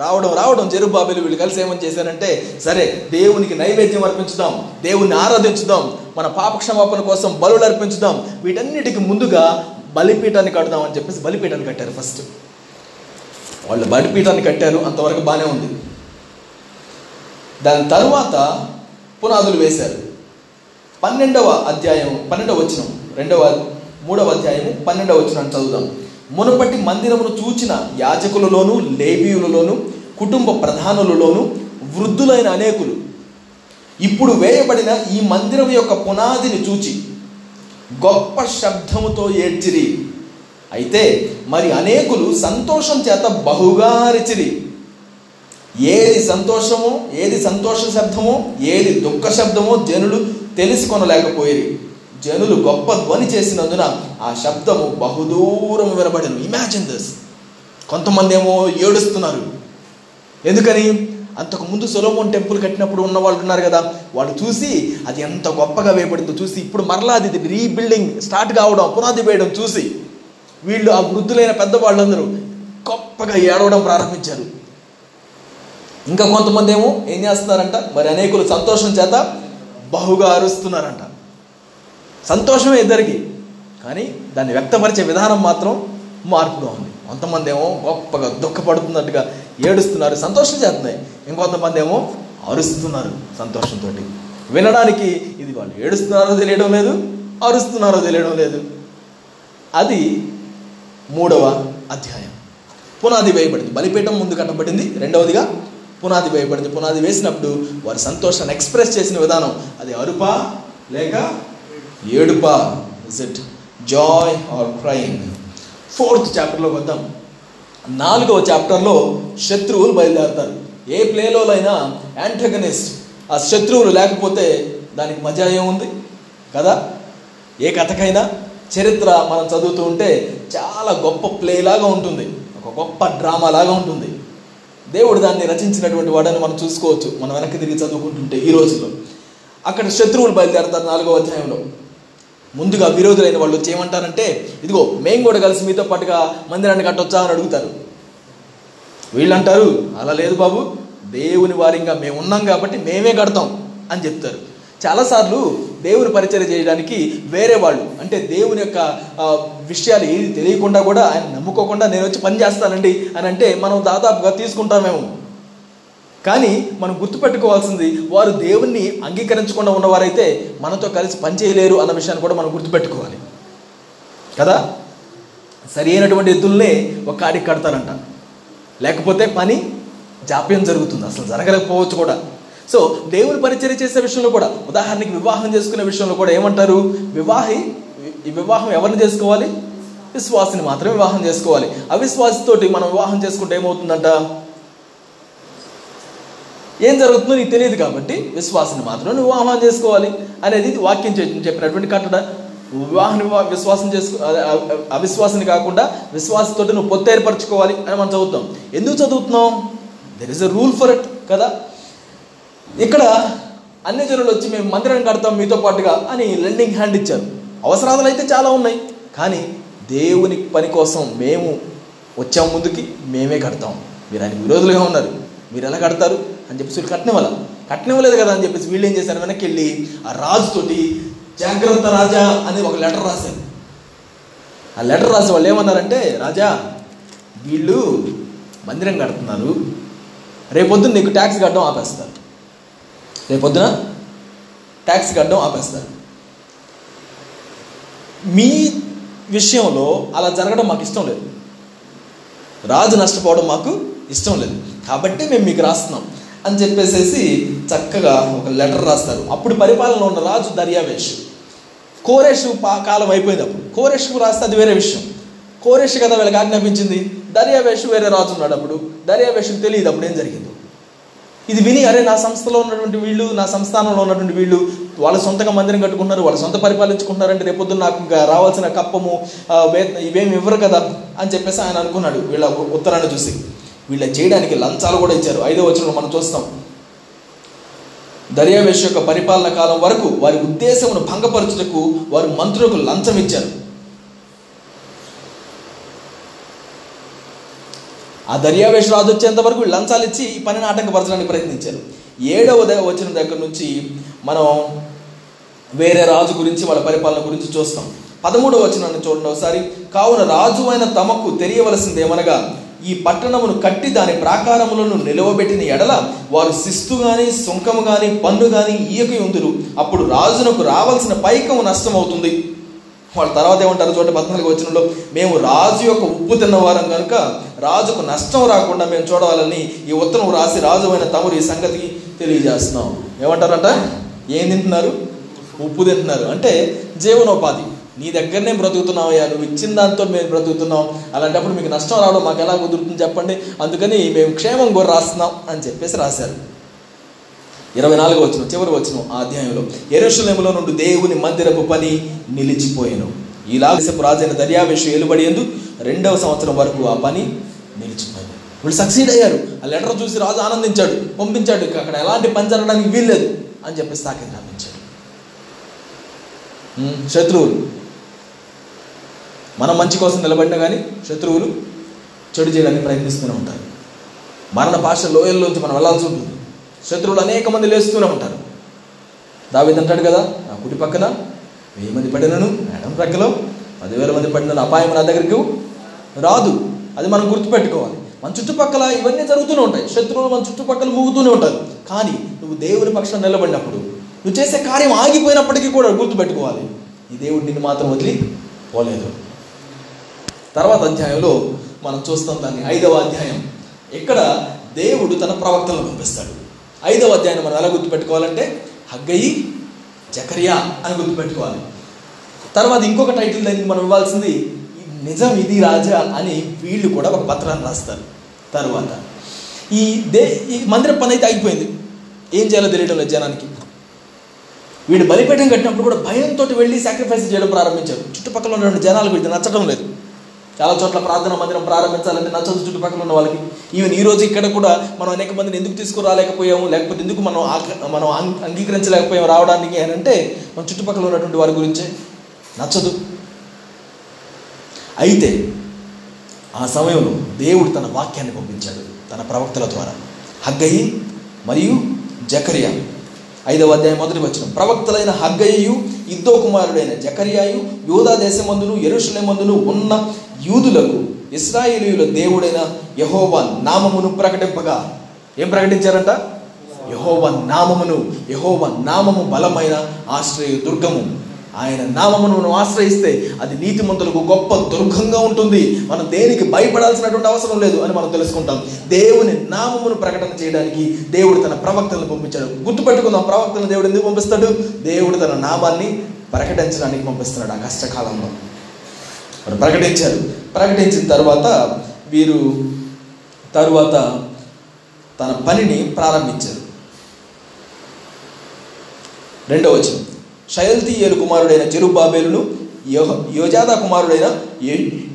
రావడం రావడం జెరుబాబేలు వీళ్ళు కలిసి ఏమని చేశారంటే సరే దేవునికి నైవేద్యం అర్పించుదాం దేవుని ఆరాధించుదాం మన పాపక్షమాపణ కోసం బలులు అర్పించుదాం వీటన్నిటికి ముందుగా బలిపీఠాన్ని కడదాం అని చెప్పేసి బలిపీఠాన్ని కట్టారు ఫస్ట్. వాళ్ళు బలిపీఠాన్ని కట్టారు అంతవరకు బాగానే ఉంది. దాని తరువాత పునాదులు వేశారు. పన్నెండవ అధ్యాయం పన్నెండవ వచనం రెండవ మూడవ అధ్యాయము పన్నెండవ వచనం చదువుదాం. మునుపటి మందిరమును చూచిన యాజకులలోను లేబీయులలోను కుటుంబ ప్రధానులలోను వృద్ధులైన అనేకులు. ఇప్పుడు వేయబడిన ఈ మందిరం యొక్క పునాదిని చూచి గొప్ప శబ్దముతో ఏడ్చిరి. అయితే మరి అనేకులు సంతోషం చేత బహుగా అరిచిరి. ఏది సంతోషమో ఏది సంతోష శబ్దమో ఏది దుఃఖ శబ్దమో జనులు తెలుసుకొనలేకపోయేది జనులు గొప్ప ధ్వని చేసినందున ఆ శబ్దము బహుదూరం వినబడను ఇమాజిన్ దిస్ కొంతమంది ఏమో ఏడుస్తున్నారు. ఎందుకని? అంతకు ముందు సొలోమోన్ టెంపుల్ కట్టినప్పుడు ఉన్న వాళ్ళు ఉన్నారు కదా వాళ్ళు చూసి అది ఎంత గొప్పగా వేయబడిందో చూసి ఇప్పుడు మరలా అది రీబిల్డింగ్ స్టార్ట్ కావడం పునాది వేయడం చూసి వీళ్ళు ఆ వృద్ధులైన పెద్దవాళ్ళందరూ గొప్పగా ఏడవడం ప్రారంభించారు. ఇంకా కొంతమంది ఏమో ఏం చేస్తున్నారంట? మరి అనేకులు సంతోషం చేత బహుగా అరుస్తున్నారంట. సంతోషమే ఇద్దరికి కానీ దాన్ని వ్యక్తపరిచే విధానం మాత్రం మార్పుగా ఉంది. కొంతమంది ఏమో గొప్పగా దుఃఖపడుతున్నట్టుగా ఏడుస్తున్నారు సంతోషం చేస్తున్నాయి. ఇంకొంతమంది ఏమో అరుస్తున్నారు సంతోషంతో వినడానికి ఇది వాళ్ళు ఏడుస్తున్నారో తెలియడం లేదు అరుస్తున్నారో తెలియడం లేదు. అది మూడవ అధ్యాయం. పునాది వేయబడింది. బలిపీఠం ముందు కట్టబడింది. రెండవదిగా పునాది వేయబడింది. పునాది వేసినప్పుడు వారి సంతోషాన్ని ఎక్స్ప్రెస్ చేసిన విధానం అది అరుపా లేక ఏడుపా. Is it joy or crime fourth చాప్టర్లో వద్దాం. నాలుగవ చాప్టర్లో శత్రువులు బయలుదేరుతారు. ఏ ప్లేలో అయినా యాంటగనిస్ట్ ఆ శత్రువులు లేకపోతే దానికి మజా ఏముంది? కదా? ఏ కథకైనా? చరిత్ర మనం చదువుతూ ఉంటే చాలా గొప్ప ప్లే లాగా ఉంటుంది. ఒక గొప్ప డ్రామా లాగా ఉంటుంది. దేవుడు దాన్ని రచించినటువంటి వాడని మనం చూసుకోవచ్చు. మనం వెనక్కి తిరిగి చదువుకుంటుంటే ఈ రోజుల్లో. అక్కడ శత్రువులు బయలుదేరతారు నాలుగో అధ్యాయంలో. ముందుగా విరోధులైన వాళ్ళు వచ్చి ఏమంటారంటే ఇదిగో మేము కూడా కలిసి మీతో పాటుగా మందిరాన్ని కట్టొచ్చా? అని అడుగుతారు. వీళ్ళంటారు అలా లేదు బాబు. దేవుని వారిగా మేము ఉన్నాం కాబట్టి మేమే కడతాం. అని చెప్తారు. చాలాసార్లు దేవుని పరిచయం చేయడానికి వేరే వాళ్ళు అంటే దేవుని యొక్క విషయాలు ఏది తెలియకుండా కూడా ఆయన నమ్ముకోకుండా నేను వచ్చి పని చేస్తానండి అని అంటే మనం దాదాపుగా తీసుకుంటామేమో. కానీ మనం గుర్తుపెట్టుకోవాల్సింది వారు దేవుణ్ణి అంగీకరించకుండా ఉన్నవారైతే మనతో కలిసి పని చేయలేరు అన్న విషయాన్ని కూడా మనం గుర్తుపెట్టుకోవాలి. కదా? సరి అయినటువంటి ఎద్దుల్నే ఒక కాడికి కడతారంట. లేకపోతే పని జాప్యం జరుగుతుంది అసలు జరగలేకపోవచ్చు కూడా. సో దేవుని పరిచర్య చేసే విషయంలో కూడా ఉదాహరణకి వివాహం చేసుకునే విషయంలో కూడా ఏమంటారు? వివాహి ఈ వివాహం ఎవరిని చేసుకోవాలి? విశ్వాసిని మాత్రమే వివాహం చేసుకోవాలి. అవిశ్వాసితోటి మనం వివాహం చేసుకుంటే ఏమవుతుందంట? ఏం జరుగుతుందో నీకు తెలియదు కాబట్టి విశ్వాసిని మాత్రం నువ్వు వివాహం చేసుకోవాలి అనేది వాక్యం చెప్పినటువంటి కట్టడ. వివాహం విశ్వాసం చేసుకో అ- కాకుండా విశ్వాసంతో నువ్వు పొత్తు ఏర్పరచుకోవాలి అని మనం చదువుతాం ఎందుకు చదువుతున్నాం? There is a rule for it కదా? ఇక్కడ అన్ని జనులు వచ్చి మేము మందిరం కడతాం మీతో పాటుగా అని లెండింగ్ హ్యాండ్ ఇచ్చారు. అవసరాలు అయితే చాలా ఉన్నాయి. కానీ దేవుని పని కోసం మేము వచ్చాం ముందుకి మేమే కడతాం. మీరు ఆయనకి విరోధులుగా ఉన్నారు. మీరు ఎలా కడతారు? అని చెప్పేసి వీళ్ళు కట్టినవాళ్ళ కట్టినవ్వలేదు కదా అని చెప్పేసి వీళ్ళు ఏం చేశారు? వెనక్కి వెళ్ళి ఆ రాజుతోటి జాగ్రత్త రాజా అని ఒక లెటర్ రాశారు. ఆ లెటర్ రాసి వాళ్ళు ఏమన్నారంటే రాజా వీళ్ళు మందిరం కడుతున్నారు. రేపొద్దున నీకు ట్యాక్స్ కట్టడం ఆపేస్తారు. రేపొద్దున ట్యాక్స్ కట్టడం ఆపేస్తారు. మీ విషయంలో అలా జరగడం మాకు ఇష్టం లేదు. రాజు నష్టపోవడం మాకు ఇష్టం లేదు. కాబట్టి మేము మీకు రాస్తున్నాం అని చెప్పేసేసి చక్కగా ఒక లెటర్ రాస్తారు. అప్పుడు పరిపాలనలో ఉన్న రాజు దర్యావేష్. కోరేషు పా కాలం అయిపోయింది అప్పుడు. కోరేషుకు రాస్తే అది వేరే విషయం. కోరేష్ కదా వీళ్ళకి ఆజ్ఞాపించింది. దర్యావేషు వేరే రాజు ఉన్నాడు అప్పుడు. దర్యావేషుకు తెలియదు అప్పుడు ఏం జరిగిందో. ఇది విని అరే నా సంస్థలో ఉన్నటువంటి వీళ్ళు నా సంస్థానంలో ఉన్నటువంటి వీళ్ళు వాళ్ళ సొంతంగా మందిరం కట్టుకుంటున్నారు వాళ్ళ సొంత పరిపాలించుకుంటున్నారంటే రేపొద్దున నాకు ఇంకా రావాల్సిన కప్పము ఇవేమి ఇవ్వరు కదా అని చెప్పేసి ఆయన అనుకున్నాడు. వీళ్ళ ఉత్తరాన్ని చూసి. వీళ్ళ చేయడానికి లంచాలు కూడా ఇచ్చారు. ఐదో వచనంలో మనం చూస్తాం. దర్యావేష్ యొక్క పరిపాలన కాలం వరకు వారి ఉద్దేశమును భంగపరచుటకు వారు మంత్రులకు లంచం ఇచ్చారు. ఆ దర్యావేష్ రాజు వచ్చేంత వరకు లంచాలు ఇచ్చి ఈ పనిని ఆటంకపరచడానికి ప్రయత్నించారు. ఏడవ వచ్చిన దగ్గర నుంచి మనం వేరే రాజు గురించి వాళ్ళ పరిపాలన గురించి చూస్తాం. పదమూడవ వచనాన్ని చూడండి ఒకసారి. కావున రాజు అయిన తమకు తెలియవలసిందేమనగా ఈ పట్టణమును కట్టి దాని ప్రాకారములను నిలవబెట్టిన ఎడల వారు శిస్తు గాని సుంకము గాని పన్ను గాని ఈయక ఉందురు అప్పుడు రాజునకు రావాల్సిన పైకము నష్టం అవుతుంది వాళ్ళ తర్వాత ఏమంటారు చోట పద్నాలుగు వచనంలో మేము రాజు యొక్క ఉప్పు తిన్నవారం కనుక రాజుకు నష్టం రాకుండా మేము చూడాలని ఈ ఉత్తరం రాసి రాజు అయిన తమరు ఈ సంగతికి తెలియజేస్తున్నాం. ఏమంటారంట? ఏం తింటున్నారు? ఉప్పు తింటున్నారు. అంటే జీవనోపాధి. నీ దగ్గరనే బ్రతుకుతున్నావయ్యా నువ్వు ఇచ్చిన దాంతో మేము బ్రతుకుతున్నాం. అలాంటప్పుడు మీకు నష్టం రావడం మాకు ఎలా కుదురుతుంది చెప్పండి? అందుకని మేము క్షేమం కూడా రాస్తున్నాం అని చెప్పేసి రాశారు. ఇరవై నాలుగు వచ్చిన చివరి వచ్చిన ఆ అధ్యాయంలో. ఎరుషులేములో నుండి దేవుని మందిరపు పని నిలిచిపోయాను. ఇలా రాజైన దర్యావేషు ఏలుబడి ఎందు రెండవ సంవత్సరం వరకు ఆ పని నిలిచిపోయింది. వీళ్ళు సక్సీడ్ అయ్యారు. ఆ లెటర్ చూసి రాజు ఆనందించాడు పంపించాడు అక్కడ ఎలాంటి పని జరగడానికి వీల్లేదు అని చెప్పేసి తాకింది రాపించాడు శత్రువులు. మనం మంచి కోసం నిలబడినా కానీ శత్రువులు చెడు చేయడానికి ప్రయత్నిస్తూనే ఉంటారు. మరణ భాష లోయల్లోంచి మనం వెళ్ళాల్సి ఉంటుంది. శత్రువులు అనేక మంది లేస్తూనే ఉంటారు. దావిది అంటాడు కదా నా కుటి పక్కన వెయ్యి మంది పడినను మేడం ప్రక్కలో పదివేల మంది పడినను అపాయం నా దగ్గరికి రాదు. అది మనం గుర్తుపెట్టుకోవాలి. మన చుట్టుపక్కల ఇవన్నీ జరుగుతూనే ఉంటాయి. శత్రువులు మన చుట్టుపక్కల మూగుతూనే ఉంటారు. కానీ నువ్వు దేవుని పక్షం నిలబడినప్పుడు నువ్వు చేసే కార్యం ఆగిపోయినప్పటికీ కూడా గుర్తుపెట్టుకోవాలి. ఈ దేవుడు నిన్ను మాత్రం వదిలి పోలేదు. తర్వాత అధ్యాయంలో మనం చూస్తాం దాన్ని ఐదవ అధ్యాయం. ఇక్కడ దేవుడు తన ప్రవక్తలను పంపిస్తాడు. ఐదవ అధ్యాయం మనం ఎలా గుర్తుపెట్టుకోవాలంటే హగ్గయి జకరియా అని గుర్తుపెట్టుకోవాలి. తర్వాత ఇంకొక టైటిల్ దానికి మనం ఇవ్వాల్సింది నిజం ఇది రాజా అని వీళ్ళు కూడా ఒక పత్రాన్ని రాస్తారు తర్వాత. ఈ దే ఈ మందిర పని అయితే అయిపోయింది ఏం చేయాలో తెలియడం లేదు జనానికి. వీడు బలిపీఠం కట్టినప్పుడు కూడా భయంతో వెళ్ళి సాక్రిఫైస్ చేయడం ప్రారంభించారు. చుట్టుపక్కల ఉన్న జనాలకు ఇది నచ్చడం లేదు. చాలా చోట్ల ప్రార్థన మందిరం ప్రారంభించాలంటే నచ్చదు చుట్టుపక్కల ఉన్న వాళ్ళకి. ఈవెన్ ఈ రోజు ఇక్కడ కూడా మనం అనేక మందిని ఎందుకు తీసుకురాలేకపోయాము? లేకపోతే ఎందుకు మనం మనం అంగీకరించలేకపోయాము రావడానికి అని అంటే మన చుట్టుపక్కల ఉన్నటువంటి వారి గురించే. నచ్చదు అయితే ఆ సమయంలో దేవుడు తన వాక్యాన్ని పంపించాడు తన ప్రవక్తల ద్వారా. హగ్గయి మరియు జకరియా. ఐదవ అధ్యాయం మొదటి వచ్చిన ప్రవక్తలైన హగ్గయ్యు ఇద్దో కుమారుడైన జకరియాయు యూదా దేశమందును ఎరుషలేమందును ఉన్న యూదులకు ఇస్రాయేలీయుల దేవుడైన యహోవా నామమును ప్రకటింపగా. ఏం ప్రకటించారంట? యహోవ నామమును యహోవ నామము బలమైన ఆశ్రయ దుర్గము. ఆయన నామమును మనం ఆశ్రయిస్తే అది నీతిమంతులకు గొప్ప దుర్గంగా ఉంటుంది. మనం దేనికి భయపడాల్సినటువంటి అవసరం లేదు అని మనం తెలుసుకుంటాం. దేవుని నామమును ప్రకటన చేయడానికి దేవుడు తన ప్రవక్తలను పంపించాడు. గుర్తుపెట్టుకుందాం ప్రవక్తలను దేవుడు ఎందుకు పంపిస్తాడు? దేవుడు తన నామాన్ని ప్రకటించడానికి పంపిస్తున్నాడు ఆ కష్టకాలంలో వారు ప్రకటించారు. ప్రకటించిన తర్వాత వీరు తరువాత తన పనిని ప్రారంభించారు. రెండవ వచనం. షయల్తీయేలు కుమారుడైన జెరుబ్బాబేలును యోజాదా కుమారుడైన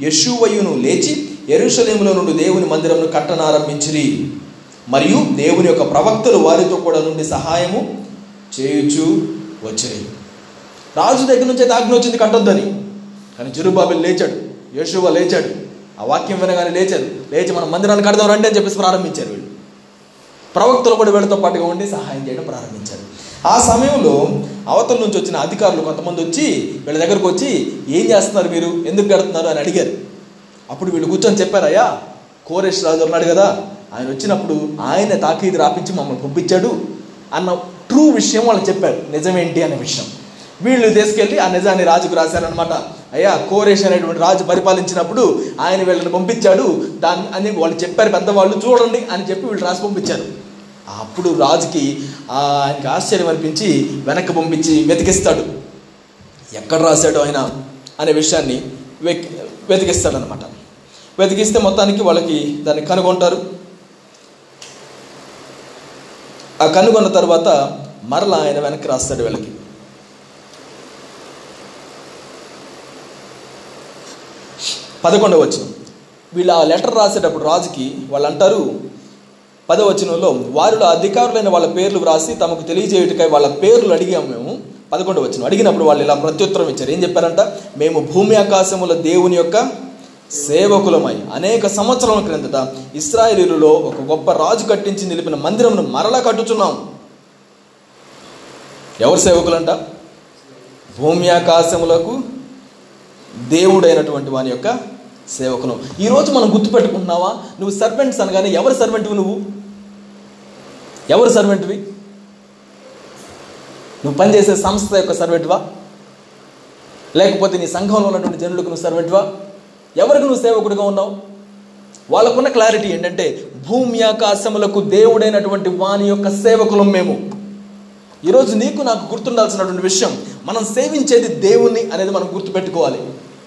యశువయును లేచి ఎరుషలేములో నుండి దేవుని మందిరమును కట్టనారంభించిరి. మరియు దేవుని యొక్క ప్రవక్తలు వారితో కూడా నుండి సహాయము చేయుచు వచ్చిరి. రాజు దగ్గర నుంచి అయితే ఆజ్ఞ వచ్చింది కట్టొద్దని. కానీ జరుబాబులు లేచాడు యేషువ లేచాడు ఆ వాక్యం వినగానే లేచారు. లేచి మనం మందిరాన్ని కడదాం రండి అని చెప్పేసి ప్రారంభించారు వీళ్ళు. ప్రవక్తలు కూడా వీళ్ళతో పాటుగా ఉండి సహాయం చేయడం ప్రారంభించారు. ఆ సమయంలో అవతల నుంచి వచ్చిన అధికారులు కొంతమంది వచ్చి వీళ్ళ దగ్గరకు వచ్చి ఏం చేస్తున్నారు మీరు? ఎందుకు కడుతున్నారు? అని అడిగారు. అప్పుడు వీళ్ళు కూర్చొని చెప్పారయ్యా కోరేష్ రాజు ఉన్నాడు కదా ఆయన వచ్చినప్పుడు ఆయన తాకీదు రాపించి మమ్మల్ని పంపించాడు అన్న ట్రూ విషయం వాళ్ళు చెప్పారు. నిజమేంటి అనే విషయం. వీళ్ళు తీసుకెళ్ళి ఆ నిజాన్ని రాజుకు రాశారనమాట అయ్యా కోరేష్ అనేటువంటి రాజు పరిపాలించినప్పుడు ఆయన వీళ్ళని పంపించాడు. దాన్ని అని వాళ్ళు చెప్పారు పెద్దవాళ్ళు చూడండి అని చెప్పి వీళ్ళు రాసి పంపించారు. అప్పుడు రాజుకి ఆయనకి ఆశ్చర్యం అనిపించి వెనక్కి పంపించి వెతికిస్తాడు. ఎక్కడ రాశాడు ఆయన అనే విషయాన్ని వెతికిస్తాడనమాట వెతికిస్తే మొత్తానికి వాళ్ళకి దాన్ని కనుగొంటారు. ఆ కనుగొన్న తర్వాత మరలా ఆయన వెనక్కి రాస్తాడు వీళ్ళకి. పదకొండవ వచనం. వీళ్ళు ఆ లెటర్ రాసేటప్పుడు రాజుకి వాళ్ళు అంటారు పదవచనంలో వారిలో అధికారులైన వాళ్ళ పేర్లు వ్రాసి తమకు తెలియజేయుటకై వాళ్ళ పేర్లు అడిగాము మేము. పదకొండవ వచ్చిన అడిగినప్పుడు వాళ్ళు ఇలా ప్రత్యుత్తరం ఇచ్చారు. ఏం చెప్పారంట? మేము భూమి ఆకాశముల దేవుని యొక్క సేవకులమై అనేక సంవత్సరాల క్రిందట ఇస్రాయేలీలలో ఒక గొప్ప రాజు కట్టించి నిలిపిన మందిరమును మరలా కట్టుచున్నాం. ఎవరు సేవకులంట? భూమి ఆకాశములకు దేవుడైనటువంటి వాని యొక్క సేవకులం ఈరోజు మనం గుర్తుపెట్టుకుంటున్నావా? నువ్వు సర్వెంట్స్ అనగానే ఎవరు సర్వెంట్వి నువ్వు? ఎవరు సర్వెంట్వి నువ్వు పనిచేసే సంస్థ యొక్క సర్వెంట్వా లేకపోతే నీ సంఘంలో ఉన్నటువంటి జనులకు నువ్వు సర్వెంట్వా ఎవరికి నువ్వు సేవకుడిగా ఉన్నావు? వాళ్ళకున్న క్లారిటీ ఏంటంటే భూమి ఆకాశములకు దేవుడైనటువంటి వాని యొక్క సేవకులం మేము. ఈరోజు నీకు నాకు గుర్తుండాల్సినటువంటి విషయం మనం సేవించేది దేవుణ్ణి అనేది మనం గుర్తుపెట్టుకోవాలి.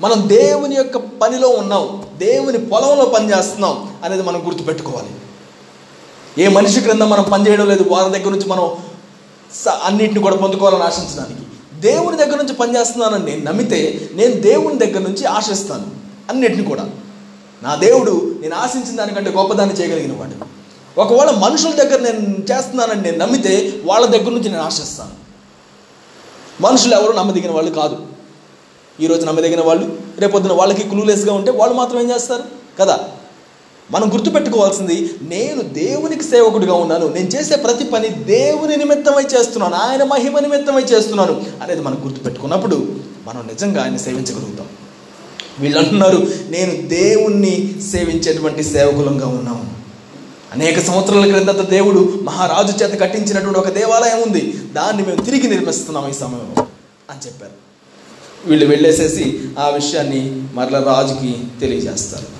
మనం దేవుని యొక్క పనిలో ఉన్నాం దేవుని పొలంలో పనిచేస్తున్నాం అనేది మనం గుర్తుపెట్టుకోవాలి. ఏ మనిషి క్రింద మనం పనిచేయడం లేదు వారి దగ్గర నుంచి మనం స- అన్నిటిని కూడా పొందుకోవాలని ఆశించడానికి. దేవుని దగ్గర నుంచి పనిచేస్తున్నానని నేను నమ్మితే నేను దేవుని దగ్గర నుంచి ఆశిస్తాను అన్నిటిని కూడా. నా దేవుడు నేను ఆశించిన దానికంటే గొప్పదాన్ని చేయగలిగిన వాడు. ఒకవేళ మనుషుల దగ్గర నేను చేస్తున్నానని నేను నమ్మితే వాళ్ళ దగ్గర నుంచి నేను ఆశిస్తాను. మనుషులు ఎవరు నమ్మదగిన వాళ్ళు కాదు. ఈరోజు నమ్మదగిన వాళ్ళు రేపొద్దున వాళ్ళకి క్లూలెస్గా ఉంటే వాళ్ళు మాత్రం ఏం చేస్తారు? కదా? మనం గుర్తుపెట్టుకోవాల్సింది నేను దేవునికి సేవకుడిగా ఉన్నాను నేను చేసే ప్రతి పని దేవుని నిమిత్తమై చేస్తున్నాను ఆయన మహిమ నిమిత్తమై చేస్తున్నాను అనేది మనం గుర్తుపెట్టుకున్నప్పుడు మనం నిజంగా ఆయన సేవించగలుగుతాం. వీళ్ళు అంటున్నారు నేను దేవుణ్ణి సేవించేటువంటి సేవకులంగా ఉన్నాము. అనేక సంవత్సరాల క్రిందట దేవుడు మహారాజు చేత కట్టించినటువంటి ఒక దేవాలయం ఉంది. దాన్ని మేము తిరిగి నిర్మిస్తున్నాం ఈ సమయంలో అని చెప్పారు. వీళ్ళు వెళ్ళేసేసి ఆ విషయాన్ని మరల రాజుకి తెలియజేస్తారు.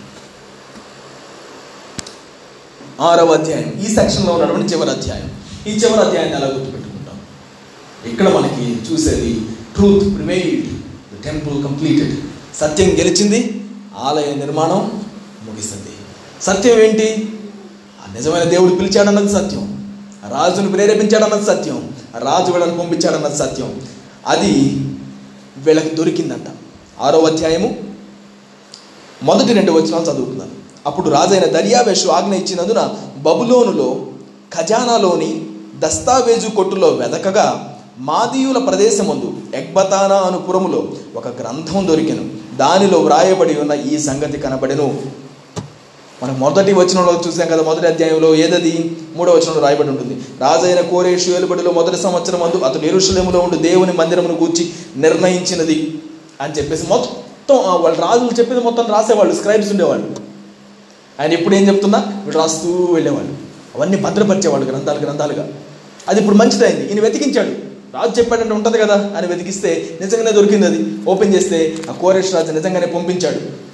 ఆరవ అధ్యాయం. ఈ సెక్షన్లో ఉన్నటువంటి చివరి అధ్యాయం. ఈ చివరి అధ్యాయాన్ని ఎలా గుర్తుపెట్టుకుంటాం? ఇక్కడ మనకి చూసేది truth prevailed the temple completed సత్యం గెలిచింది. ఆలయ నిర్మాణం ముగిసింది. సత్యం ఏంటి? ఆ నిజమైన దేవుడు పిలిచాడన్నది సత్యం. రాజును ప్రేరేపించాడన్నది సత్యం. రాజు వీళ్ళని పంపించాడన్నది సత్యం. అది వీళ్ళకి దొరికిందంట. ఆరో అధ్యాయము మొదటి రెండు వచనాలు చదువుతున్నాను. అప్పుడు రాజైన దర్యావేషు ఆజ్ఞ ఇచ్చినందున బబులోనులో ఖజానాలోని దస్తావేజు కొట్టులో వెదకగా మాదీయుల ప్రదేశమందు ఎగ్బతానా అను పురములో ఒక గ్రంథం దొరికెను. దానిలో వ్రాయబడి ఉన్న ఈ సంగతి కనబడెను. మనం మొదటి వచనంలో చూసాం కదా మొదటి అధ్యాయంలో ఏదది? మూడో వచనంలో రాయబడి ఉంటుంది. రాజైన కోరేషు ఏలుబడిలో మొదటి సంవత్సరం అందు అతడు ఎరుషలేములో ఉండి దేవుని మందిరమును గూర్చి నిర్ణయించినది అని చెప్పేసి మొత్తం వాళ్ళు రాజులు చెప్పేది మొత్తం రాసేవాళ్ళు స్క్రైబ్స్ ఉండేవాళ్ళు. ఆయన ఎప్పుడు ఏం చెప్తున్నా? వీడు రాస్తూ వెళ్ళేవాళ్ళు. అవన్నీ భద్రపరిచేవాళ్ళు గ్రంథాలు గ్రంథాలుగా. అది ఇప్పుడు మంచిదైంది. ఈయన వెతికించాడు. రాజు చెప్పాడంటే ఉంటుంది కదా అని వెతికిస్తే నిజంగానే దొరికింది అది. ఓపెన్ చేస్తే ఆ కోరేష్ రాజు నిజంగానే పంపించాడు.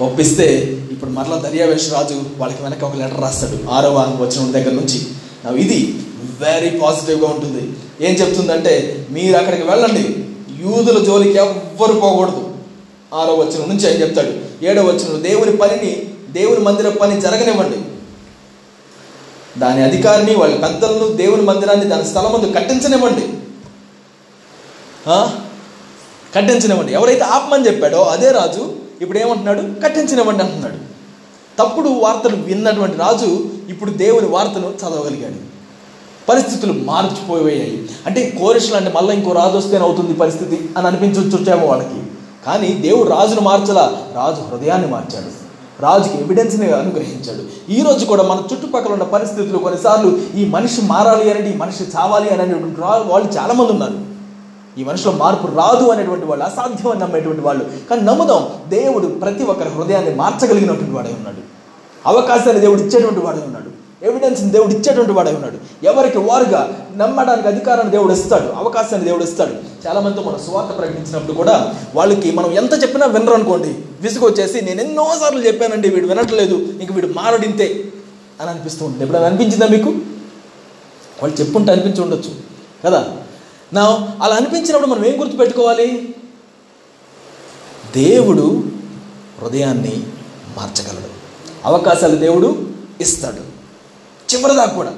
పంపిస్తే ఇప్పుడు మరలా దర్యావేష్ రాజు వాళ్ళకి వెనక ఒక లెటర్ రాస్తాడు. ఆరవ వచ్చిన దగ్గర నుంచి. ఇది వెరీ పాజిటివ్గా ఉంటుంది. ఏం చెప్తుందంటే మీరు అక్కడికి వెళ్ళండి. యూదుల జోలికి ఎవ్వరు పోకూడదు. ఆరో వచ్చిన నుంచి ఆయన చెప్తాడు. ఏడో వచ్చిన దేవుని పనిని దేవుని మందిర పని జరగనివ్వండి. దాని అధికారిని వాళ్ళ పెద్దలను దేవుని మందిరాన్ని దాని స్థలం ముందు కట్టించనివ్వండి. కట్టించనివ్వండి. ఎవరైతే ఆపమని చెప్పాడో అదే రాజు ఇప్పుడు ఏమంటున్నాడు కట్టించినవ్వండి అంటున్నాడు. తప్పుడు వార్తలు విన్నటువంటి రాజు ఇప్పుడు దేవుని వార్తను చదవగలిగాడు. పరిస్థితులు మార్చిపోయాయి. అంటే కోరిషలు అంటే మళ్ళీ ఇంకో రాజు వస్తేనే అవుతుంది పరిస్థితి అని అనిపించొచ్చేమో వాళ్ళకి. కానీ దేవుడు రాజును మార్చలా రాజు హృదయాన్ని మార్చాడు. రాజుకి ఎవిడెన్స్ని అనుగ్రహించాడు. ఈ రోజు కూడా మన చుట్టుపక్కల ఉన్న పరిస్థితులు కొన్నిసార్లు ఈ మనిషి మారాలి అని ఈ మనిషి చావాలి అని అనేటువంటి వాళ్ళు చాలామంది ఉన్నారు. ఈ మనిషిలో మార్పు రాదు అనేటువంటి వాళ్ళు అసాధ్యం అని నమ్మేటువంటి వాళ్ళు. కానీ నమ్ముదాం దేవుడు ప్రతి ఒక్కరి హృదయాన్ని మార్చగలిగినటువంటి వాడే ఉన్నాడు. అవకాశాన్ని దేవుడు ఇచ్చేటువంటి వాడే ఉన్నాడు. ఎవిడెన్స్ దేవుడు ఇచ్చేటువంటి వాడే ఉన్నాడు. ఎవరికి వారుగా నమ్మడానికి అధికారాన్ని దేవుడు ఇస్తాడు అవకాశాన్ని దేవుడు ఇస్తాడు. చాలామందితో మన మనం సువార్త ప్రకటించినప్పుడు కూడా వాళ్ళకి మనం ఎంత చెప్పినా వినరు అనుకోండి. విసుగొచ్చేసి నేను ఎన్నోసార్లు చెప్పానండి వీడు వినట్లేదు ఇంక వీడు మారడింతే అని అనిపిస్తూ ఉంటుంది. ఎప్పుడైనా అనిపించిందా మీకు? వాళ్ళు చెప్పుంటే అనిపించి ఉండొచ్చు. కదా? నా అలా అనిపించినప్పుడు మనం ఏం గుర్తుపెట్టుకోవాలి? దేవుడు హృదయాన్ని మార్చగలడు. అవకాశాలు దేవుడు ఇస్తాడు. చివరిదాకా కూడా.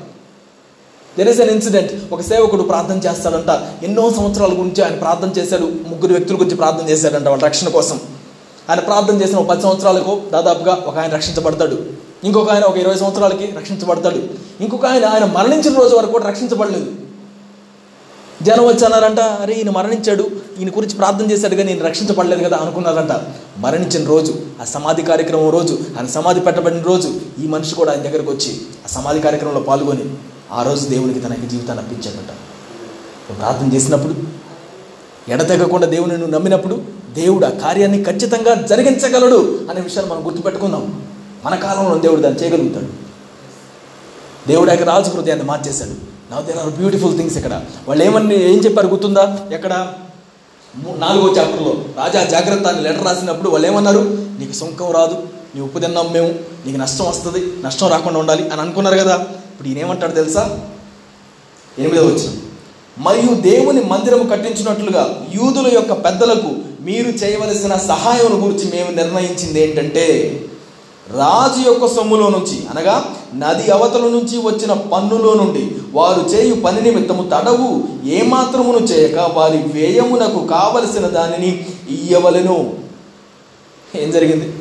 దెర్ ఇస్ అన్ ఇన్సిడెంట్ ఒక సేవకుడు ప్రార్థన చేస్తాడంట. ఎన్నో సంవత్సరాల గురించి ఆయన ప్రార్థన చేశాడు. ముగ్గురు వ్యక్తుల గురించి ప్రార్థన చేశాడంట వాళ్ళ రక్షణ కోసం. ఆయన ప్రార్థన చేసిన ఒక పది సంవత్సరాలకు దాదాపుగా ఒక ఆయన రక్షించబడతాడు. ఇంకొక ఆయన ఒక ఇరవై సంవత్సరాలకి రక్షించబడతాడు. ఇంకొక ఆయన ఆయన మరణించిన రోజు వరకు కూడా రక్షించబడలేదు. జనం వచ్చి అన్నారంట అరే ఈయన మరణించాడు ఈయన గురించి ప్రార్థన చేశాడు కానీ నేను రక్షించబడలేదు కదా అనుకున్నారంట. మరణించిన రోజు ఆ సమాధి కార్యక్రమం రోజు ఆయన సమాధి పెట్టబడిన రోజు ఈ మనిషి కూడా ఆయన దగ్గరకు వచ్చి ఆ సమాధి కార్యక్రమంలో పాల్గొని ఆ రోజు దేవునికి తన యొక్క జీవితాన్ని అప్పించాడంట ప్రార్థన చేసినప్పుడు ఎడతెగకుండా దేవుని నువ్వు నమ్మినప్పుడు దేవుడు ఆ కార్యాన్ని ఖచ్చితంగా జరిగించగలడు అనే విషయాన్ని మనం గుర్తుపెట్టుకుందాం. మన కాలంలో దేవుడు దాన్ని చేయగలుగుతాడు. దేవుడు యొక్క రాజు హృదయాన్ని మార్చేశాడు. నా దేర్ ఆర్ బ్యూటిఫుల్ థింగ్స్ ఇక్కడ. వాళ్ళు ఏమని ఏం చెప్పారు గుర్తుందా? ఎక్కడ? నాలుగో చాప్టర్లో రాజా జాగ్రత్త అని లెటర్ రాసినప్పుడు వాళ్ళు ఏమన్నారు నీకు సుంకం రాదు నీ ఉప్పు తిన్నాం మేము నీకు నష్టం వస్తుంది నష్టం రాకుండా ఉండాలి అని అనుకున్నారు కదా. ఇప్పుడు ఈయన ఏమంటాడు తెలుసా? ఎనిమిదో వచ్చిన మరియు దేవుని మందిరము కట్టించినట్లుగా యూదుల యొక్క పెద్దలకు మీరు చేయవలసిన సహాయం గురించి మేము నిర్ణయించింది ఏంటంటే రాజు యొక్క సొమ్ములో నుంచి అనగా నది అవతల నుంచి వచ్చిన పన్నులో నుండి వారు చేయు పని నిమిత్తము తడవు ఏమాత్రమును చేయక వారి వ్యయమునకు కావలసిన దానిని ఇయ్యవలను. ఏం జరిగింది?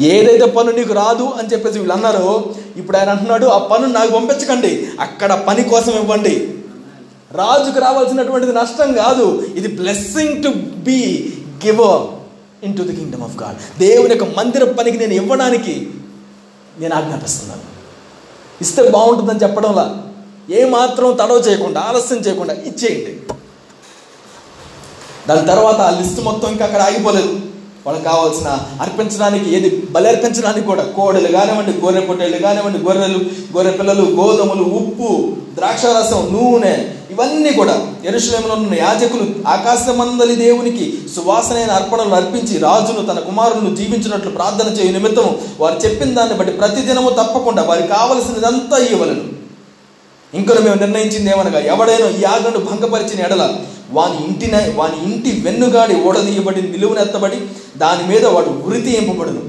ఏదైతే పన్ను నీకు రాదు అని చెప్పేసి వీళ్ళు అన్నారో ఇప్పుడు ఆయన అంటున్నాడు ఆ పన్ను నాకు పంపించకండి అక్కడ పని కోసం ఇవ్వండి. రాజుకు రావాల్సినటువంటిది నష్టం కాదు ఇది blessing to be give into the kingdom of God దేవుని యొక్క మందిర పనికి నేను ఇవ్వడానికి నేను ఆజ్ఞాపిస్తున్నాను. ఇస్తే బాగుంటుందని చెప్పడంలా ఏమాత్రం తడవ చేయకుండా ఆలస్యం చేయకుండా ఇచ్చేయండి. దాని తర్వాత ఆ లిస్ట్ మొత్తం ఇంకా అక్కడ ఆగిపోలేదు. వాళ్ళకి కావాల్సిన అర్పించడానికి ఏది బలి అర్పించడానికి కూడా కోడలు కానివ్వండి గొర్రె పొట్టేళ్ళు కానివ్వండి గొర్రెలు గొర్రె పిల్లలు గోధుమలు ఉప్పు ద్రాక్షారసం నూనె ఇవన్నీ కూడా ఎరుషలేములో ఉన్న యాజకులు ఆకాశమందలి దేవునికి సువాసనైన అర్పణలు అర్పించి రాజును తన కుమారులను జీవించినట్లు ప్రార్థన చేయు నిమిత్తం వారు చెప్పిన దాన్ని బట్టి ప్రతిదినము తప్పకుండా వారికి కావలసినదంతా ఇవ్వలను. ఇంకను మేము నిర్ణయించింది ఏమనగా ఎవడైనా ఈ ఆజ్ఞను భంగపరిచిన ఎడల వాని ఇంటిన వాని ఇంటి వెన్నుగాడి ఓడదీయబడి నిలువునెత్తబడి దాని మీద వాడు ఉరి తీయింపబడును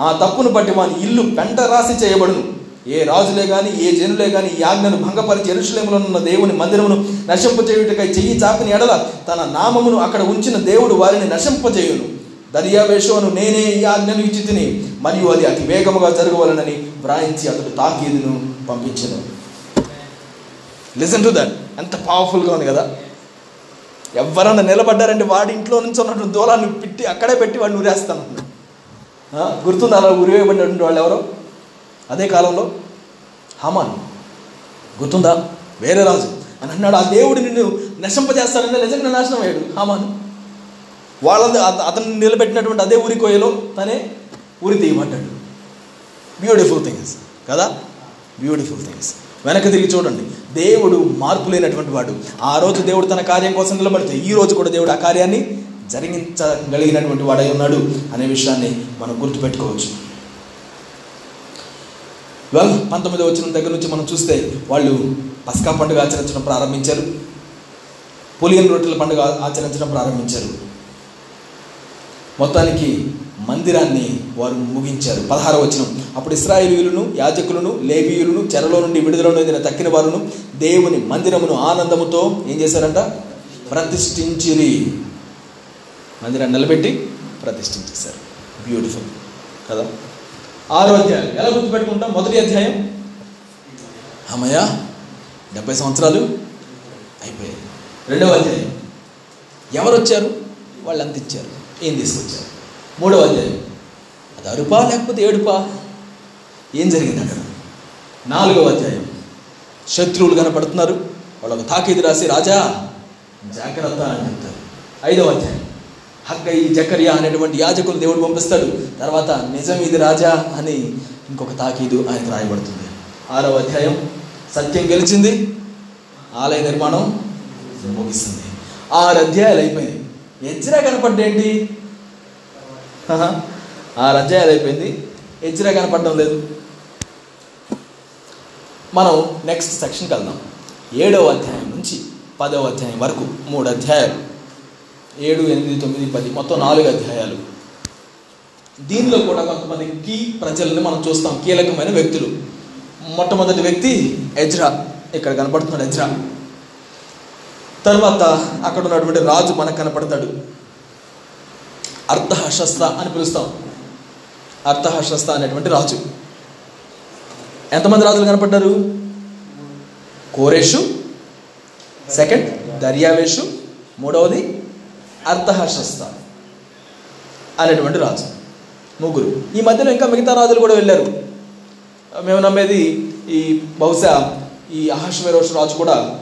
ఆ తప్పును బట్టి వాని ఇల్లు పెంట రాసి చేయబడును. ఏ రాజులే కానీ ఏ జనులే కానీ ఈ ఆజ్ఞను భంగపరిచి ఎరుషలేములో ఉన్న దేవుని మందిరమును నశింపచేయుటకై చెయ్యి చాపిన ఎడల తన నామమును అక్కడ ఉంచిన దేవుడు వారిని నశింపచేయును దర్యావేషోను నేనే ఈ ఆజ్ఞను ఇచ్చి తిని మరియు అది అతి వేగముగా జరగవలనని వ్రాయించి అతడు తాకీదును పంపించను. లిసన్ టు దట్ ఎంత పవర్ఫుల్గా ఉంది కదా. ఎవరన్నా నిలబడ్డారంటే వాడి ఇంట్లో నుంచి ఉన్నటువంటి దూలాన్ని పెట్టి అక్కడే పెట్టి వాడిని ఉరేస్తాను గుర్తుంది అలా ఉరివేయబడినటువంటి వాళ్ళు ఎవరో? అదే కాలంలో హమాన్. గుర్తుందా? వేరే రాజు. అని అన్నాడు ఆ దేవుడు నిన్ను నశింపజేస్తాడంటే నిజంగా నాశనం అయ్యాడు హమాన్. వాళ్ళని అతను నిలబెట్టినటువంటి అదే ఊరి కోయలో తనే ఊరి తీయమంటాడు బ్యూటిఫుల్ థింగ్స్ కదా? బ్యూటిఫుల్ థింగ్స్ వెనక తిరిగి చూడండి. దేవుడు మార్పు లేనటువంటి వాడు. ఆ రోజు దేవుడు తన కార్యం కోసం నిలబడితే ఈ రోజు కూడా దేవుడు ఆ కార్యాన్ని జరిగించగలిగినటువంటి వాడై ఉన్నాడు అనే విషయాన్ని మనం గుర్తుపెట్టుకోవచ్చు. వెల్ పంతొమ్మిది వచ్చిన దగ్గర నుంచి మనం చూస్తే వాళ్ళు పస్కా పండుగ ఆచరించడం ప్రారంభించారు. పులియన్ రొట్టెల పండుగ ఆచరించడం ప్రారంభించారు. మొత్తానికి మందిరాన్ని వారు ముగించారు. పదహార వచనం. అప్పుడు ఇస్రాయేలీయులను యాజకులను లేవీయులను చెరలో నుండి విడుదల నొందిన తక్కిన వారును దేవుని మందిరమును ఆనందముతో ఏం చేశారంట? ప్రతిష్ఠించిరి. మందిరాన్ని నిలబెట్టి ప్రతిష్ఠించేశారు. బ్యూటిఫుల్ కదా? ఆరో అధ్యాయం. ఎలా గుర్తుపెట్టుకుంటాం? మొదటి అధ్యాయం? అమ్మయ్య డెబ్బై సంవత్సరాలు అయిపోయాయి. రెండవ అధ్యాయం. ఎవరు వచ్చారు వాళ్ళు అంత ఇచ్చారు. ఏం తీసుకొచ్చారు? మూడవ అధ్యాయం. అది అరుపా లేకపోతే ఏడుపా? ఏం జరిగింది అక్కడ? నాలుగవ అధ్యాయం. శత్రువులు కనపడుతున్నారు. వాళ్ళకు తాకీదు రాసి రాజా జాగ్రత్త అని చెప్తారు. ఐదవ అధ్యాయం. హగ్గ ఈ జకర్యా అనేటువంటి యాజకులు దేవుడు పంపిస్తాడు. తర్వాత నిజం ఇది రాజా అని ఇంకొక తాకీదు ఆయనకు రాయబడుతుంది. ఆరవ అధ్యాయం. సత్యం గెలిచింది. ఆలయ నిర్మాణం ముగిస్తుంది ఆరు అధ్యాయాలు అయిపోయింది ఎజ్రా కనపడ్డేంటి ఆ ఆరు అధ్యాయాలు అయిపోయింది హెచ్చరిక కనపడడం లేదు. మనం నెక్స్ట్ సెక్షన్కి వెళ్దాం ఏడవ అధ్యాయం నుంచి పదవ అధ్యాయం వరకు మూడు అధ్యాయాలు. ఏడు ఎనిమిది తొమ్మిది పది మొత్తం నాలుగు అధ్యాయాలు. దీనిలో కూడా కొంతమంది కీ ప్రజలను మనం చూస్తాం. కీలకమైన వ్యక్తులు. మొట్టమొదటి వ్యక్తి ఎజ్రా. ఇక్కడ కనపడుతున్నాడు ఎజ్రా. తర్వాత అక్కడ ఉన్నటువంటి రాజు మనకు కనపడతాడు. అర్థహశస్త అని పిలుస్తాం. అర్థహశస్త అనేటువంటి రాజు. ఎంతమంది రాజులు కనపడ్డారు? కోరేషు సెకండ్ దర్యావేషు మూడవది అర్థహశస్త అనేటువంటి రాజు ముగ్గురు. ఈ మధ్యలో ఇంకా మిగతా రాజులు కూడా వెళ్ళారు. మేము నమ్మేది ఈ బహుశా ఈ అహశ్వరోష్ రాజు కూడా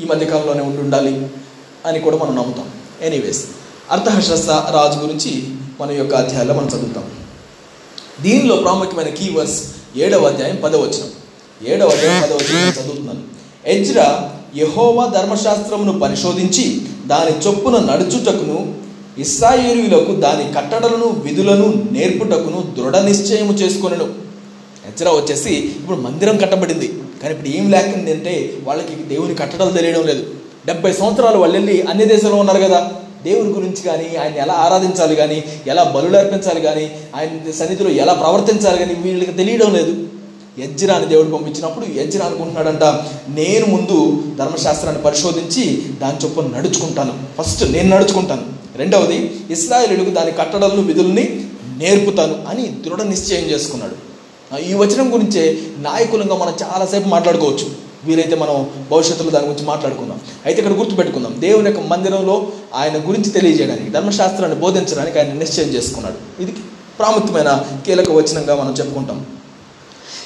ఈ మధ్యకాలంలోనే ఉండి ఉండాలి అని కూడా మనం నమ్ముతాం. ఎనీవేస్ అర్థహర్షస్త రాజు గురించి మన యొక్క అధ్యాయంలో మనం చదువుతాం. దీనిలో ప్రాముఖ్యమైన కీవర్స్ ఏడవ అధ్యాయం పదవచనం ఏడవ అధ్యాయం పదవచనం చదువుతున్నాను ఎజ్రా యహోవా ధర్మశాస్త్రమును పరిశోధించి దాని చొప్పున నడుచుటకును ఇస్రాయేలీలకు దాని కట్టడలను విధులను నేర్పుటకును దృఢ నిశ్చయము చేసుకొనను. ఎజ్రా వచ్చేసి ఇప్పుడు మందిరం కట్టబడింది. కానీ ఇప్పుడు ఏం లేకుంది అంటే వాళ్ళకి దేవుని కట్టడాలు తెలియడం లేదు. డెబ్బై సంవత్సరాలు వాళ్ళు వెళ్ళి అన్ని దేశంలో ఉన్నారు కదా. దేవుని గురించి కానీ ఆయన ఎలా ఆరాధించాలి కానీ ఎలా బలులు అర్పించాలి కానీ ఆయన సన్నిధిలో ఎలా ప్రవర్తించాలి కానీ వీళ్ళకి తెలియడం లేదు. యజ్జిరాని దేవుడు పంపించినప్పుడు యజ్జిరా అనుకుంటున్నాడంట నేను ముందు ధర్మశాస్త్రాన్ని పరిశోధించి దాని చొప్పున నడుచుకుంటాను. ఫస్ట్ నేను నడుచుకుంటాను. రెండవది ఇస్రాయేలులకు దాని కట్టడలను విధుల్ని నేర్పుతాను అని దృఢ నిశ్చయం చేసుకున్నాడు. ఈ వచనం గురించే నాయకులంగా మనం చాలాసేపు మాట్లాడుకోవచ్చు. వీలైతే మనం భవిష్యత్తులో దాని గురించి మాట్లాడుకుందాం. అయితే ఇక్కడ గుర్తుపెట్టుకుందాం. దేవుని యొక్క మందిరంలో ఆయన గురించి తెలియజేయడానికి ధర్మశాస్త్రాన్ని బోధించడానికి ఆయన నిశ్చయం చేసుకున్నాడు. ఇది ప్రాముఖ్యమైన కీలక వచనంగా మనం చెప్పుకుంటాం.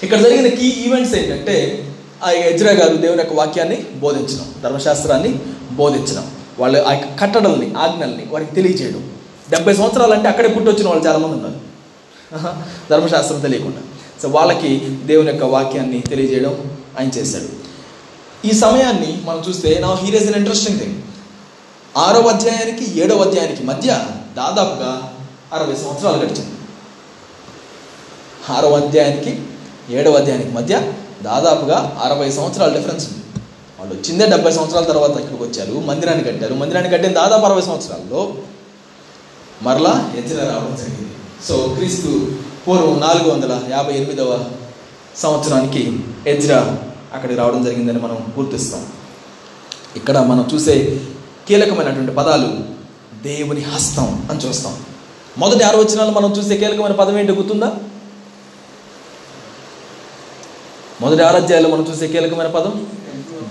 ఇక్కడ జరిగిన కీ ఈవెంట్స్ ఏంటంటే ఆ ఎజ్రా గారు దేవుని యొక్క వాక్యాన్ని బోధించడం ధర్మశాస్త్రాన్ని బోధించడం వాళ్ళ ఆ యొక్క కట్టడల్ని ఆజ్ఞల్ని వారికి తెలియజేయడం. డెబ్బై సంవత్సరాలు అంటే అక్కడే పుట్టొచ్చిన వాళ్ళు చాలామంది ఉన్నారు. ధర్మశాస్త్రం తెలియకుండా. సో వాళ్ళకి దేవుని యొక్క వాక్యాన్ని తెలియజేయడం ఆయన చేశాడు. ఈ సమయాన్ని మనం చూస్తే నా here is an interesting thing ఆరో అధ్యాయానికి ఏడవ అధ్యాయానికి మధ్య దాదాపుగా అరవై సంవత్సరాలు గడిచింది ఆరవ అధ్యాయానికి ఏడవ అధ్యాయానికి మధ్య దాదాపుగా అరవై సంవత్సరాల డిఫరెన్స్ ఉంది. వాళ్ళు వచ్చిందే డెబ్బై సంవత్సరాల తర్వాత ఇక్కడికి వచ్చారు మందిరాన్ని కట్టారు. మందిరాన్ని కట్టిన దాదాపు అరవై సంవత్సరాల్లో. మరలా ఎజ్ర రావడం జరిగింది. సో క్రీస్తు పూర్వం నాలుగు వందల యాభై ఎనిమిదవ సంవత్సరానికి ఎజ్రా అక్కడికి రావడం జరిగిందని మనం గుర్తిస్తాం. ఇక్కడ మనం చూసే కీలకమైనటువంటి పదాలు దేవుని హస్తం అని చూస్తాం. మొదటి ఆరోచనలు మనం చూసే కీలకమైన పదం ఏంటి గుర్తుందా? మొదటి ఆరాధ్యాలు మనం చూసే కీలకమైన పదం?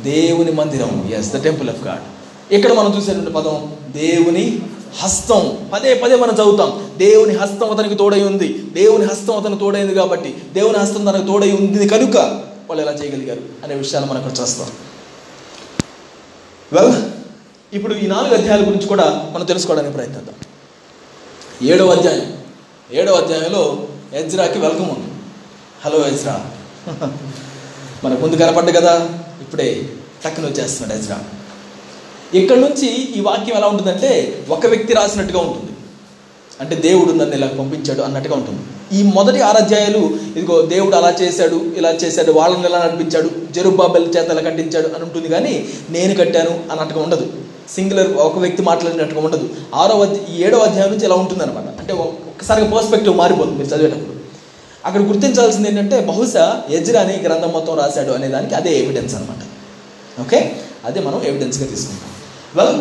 దేవుని మందిరం. Yes the temple of God ఇక్కడ మనం చూసేటువంటి పదం దేవుని హస్తం. పదే పదే మనం చదువుతాం. దేవుని హస్తం అతనికి తోడై ఉంది. దేవుని హస్తం అతనికి తోడైంది కాబట్టి దేవుని హస్తం తనకు తోడై ఉంది కనుక వాళ్ళు ఎలా చేయగలిగారు అనే విషయాలు మనం ఇక్కడ చూస్తాం వెల్ ఇప్పుడు ఈ నాలుగు అధ్యాయాల గురించి కూడా మనం తెలుసుకోవడానికి ప్రయత్నిద్దాం. ఏడవ అధ్యాయం. ఏడవ అధ్యాయంలో ఎజ్రాకి వెల్కమ్ ఉంది. Hello Ezra. మనకు ముందు కనపడ్డు కదా ఇప్పుడే టక్కున వచ్చేస్తున్నాడు ఎజ్రా. ఇక్కడ నుంచి ఈ వాక్యం ఎలా ఉంటుందంటే ఒక వ్యక్తి రాసినట్టుగా ఉంటుంది. అంటే దేవుడు నన్ను ఇలా పంపించాడు అన్నట్టుగా ఉంటుంది. ఈ మొదటి ఆరాధ్యాయాలు ఇదిగో దేవుడు అలా చేశాడు ఇలా చేశాడు వాళ్ళని ఎలా నడిపించాడు జరుబాబెల్ చేత ఎలా కట్టించాడు అని ఉంటుంది కానీ నేను కట్టాను అన్నట్టుగా ఉండదు. సింగులర్ ఒక వ్యక్తి మాట్లాడినట్టుగా ఉండదు. ఆరో ఈ ఏడవ అధ్యాయం నుంచి ఎలా ఉంటుంది అనమాట అంటే ఒక్కసారిగా పర్స్పెక్టివ్ మారిపోతుంది మీరు చదివేటప్పుడు. అక్కడ గుర్తించాల్సింది ఏంటంటే బహుశా యజ్రాని గ్రంథం మొత్తం రాశాడు అనే దానికి అదే ఎవిడెన్స్ అనమాట ఓకే? అదే మనం ఎవిడెన్స్గా తీసుకుంటాం. Well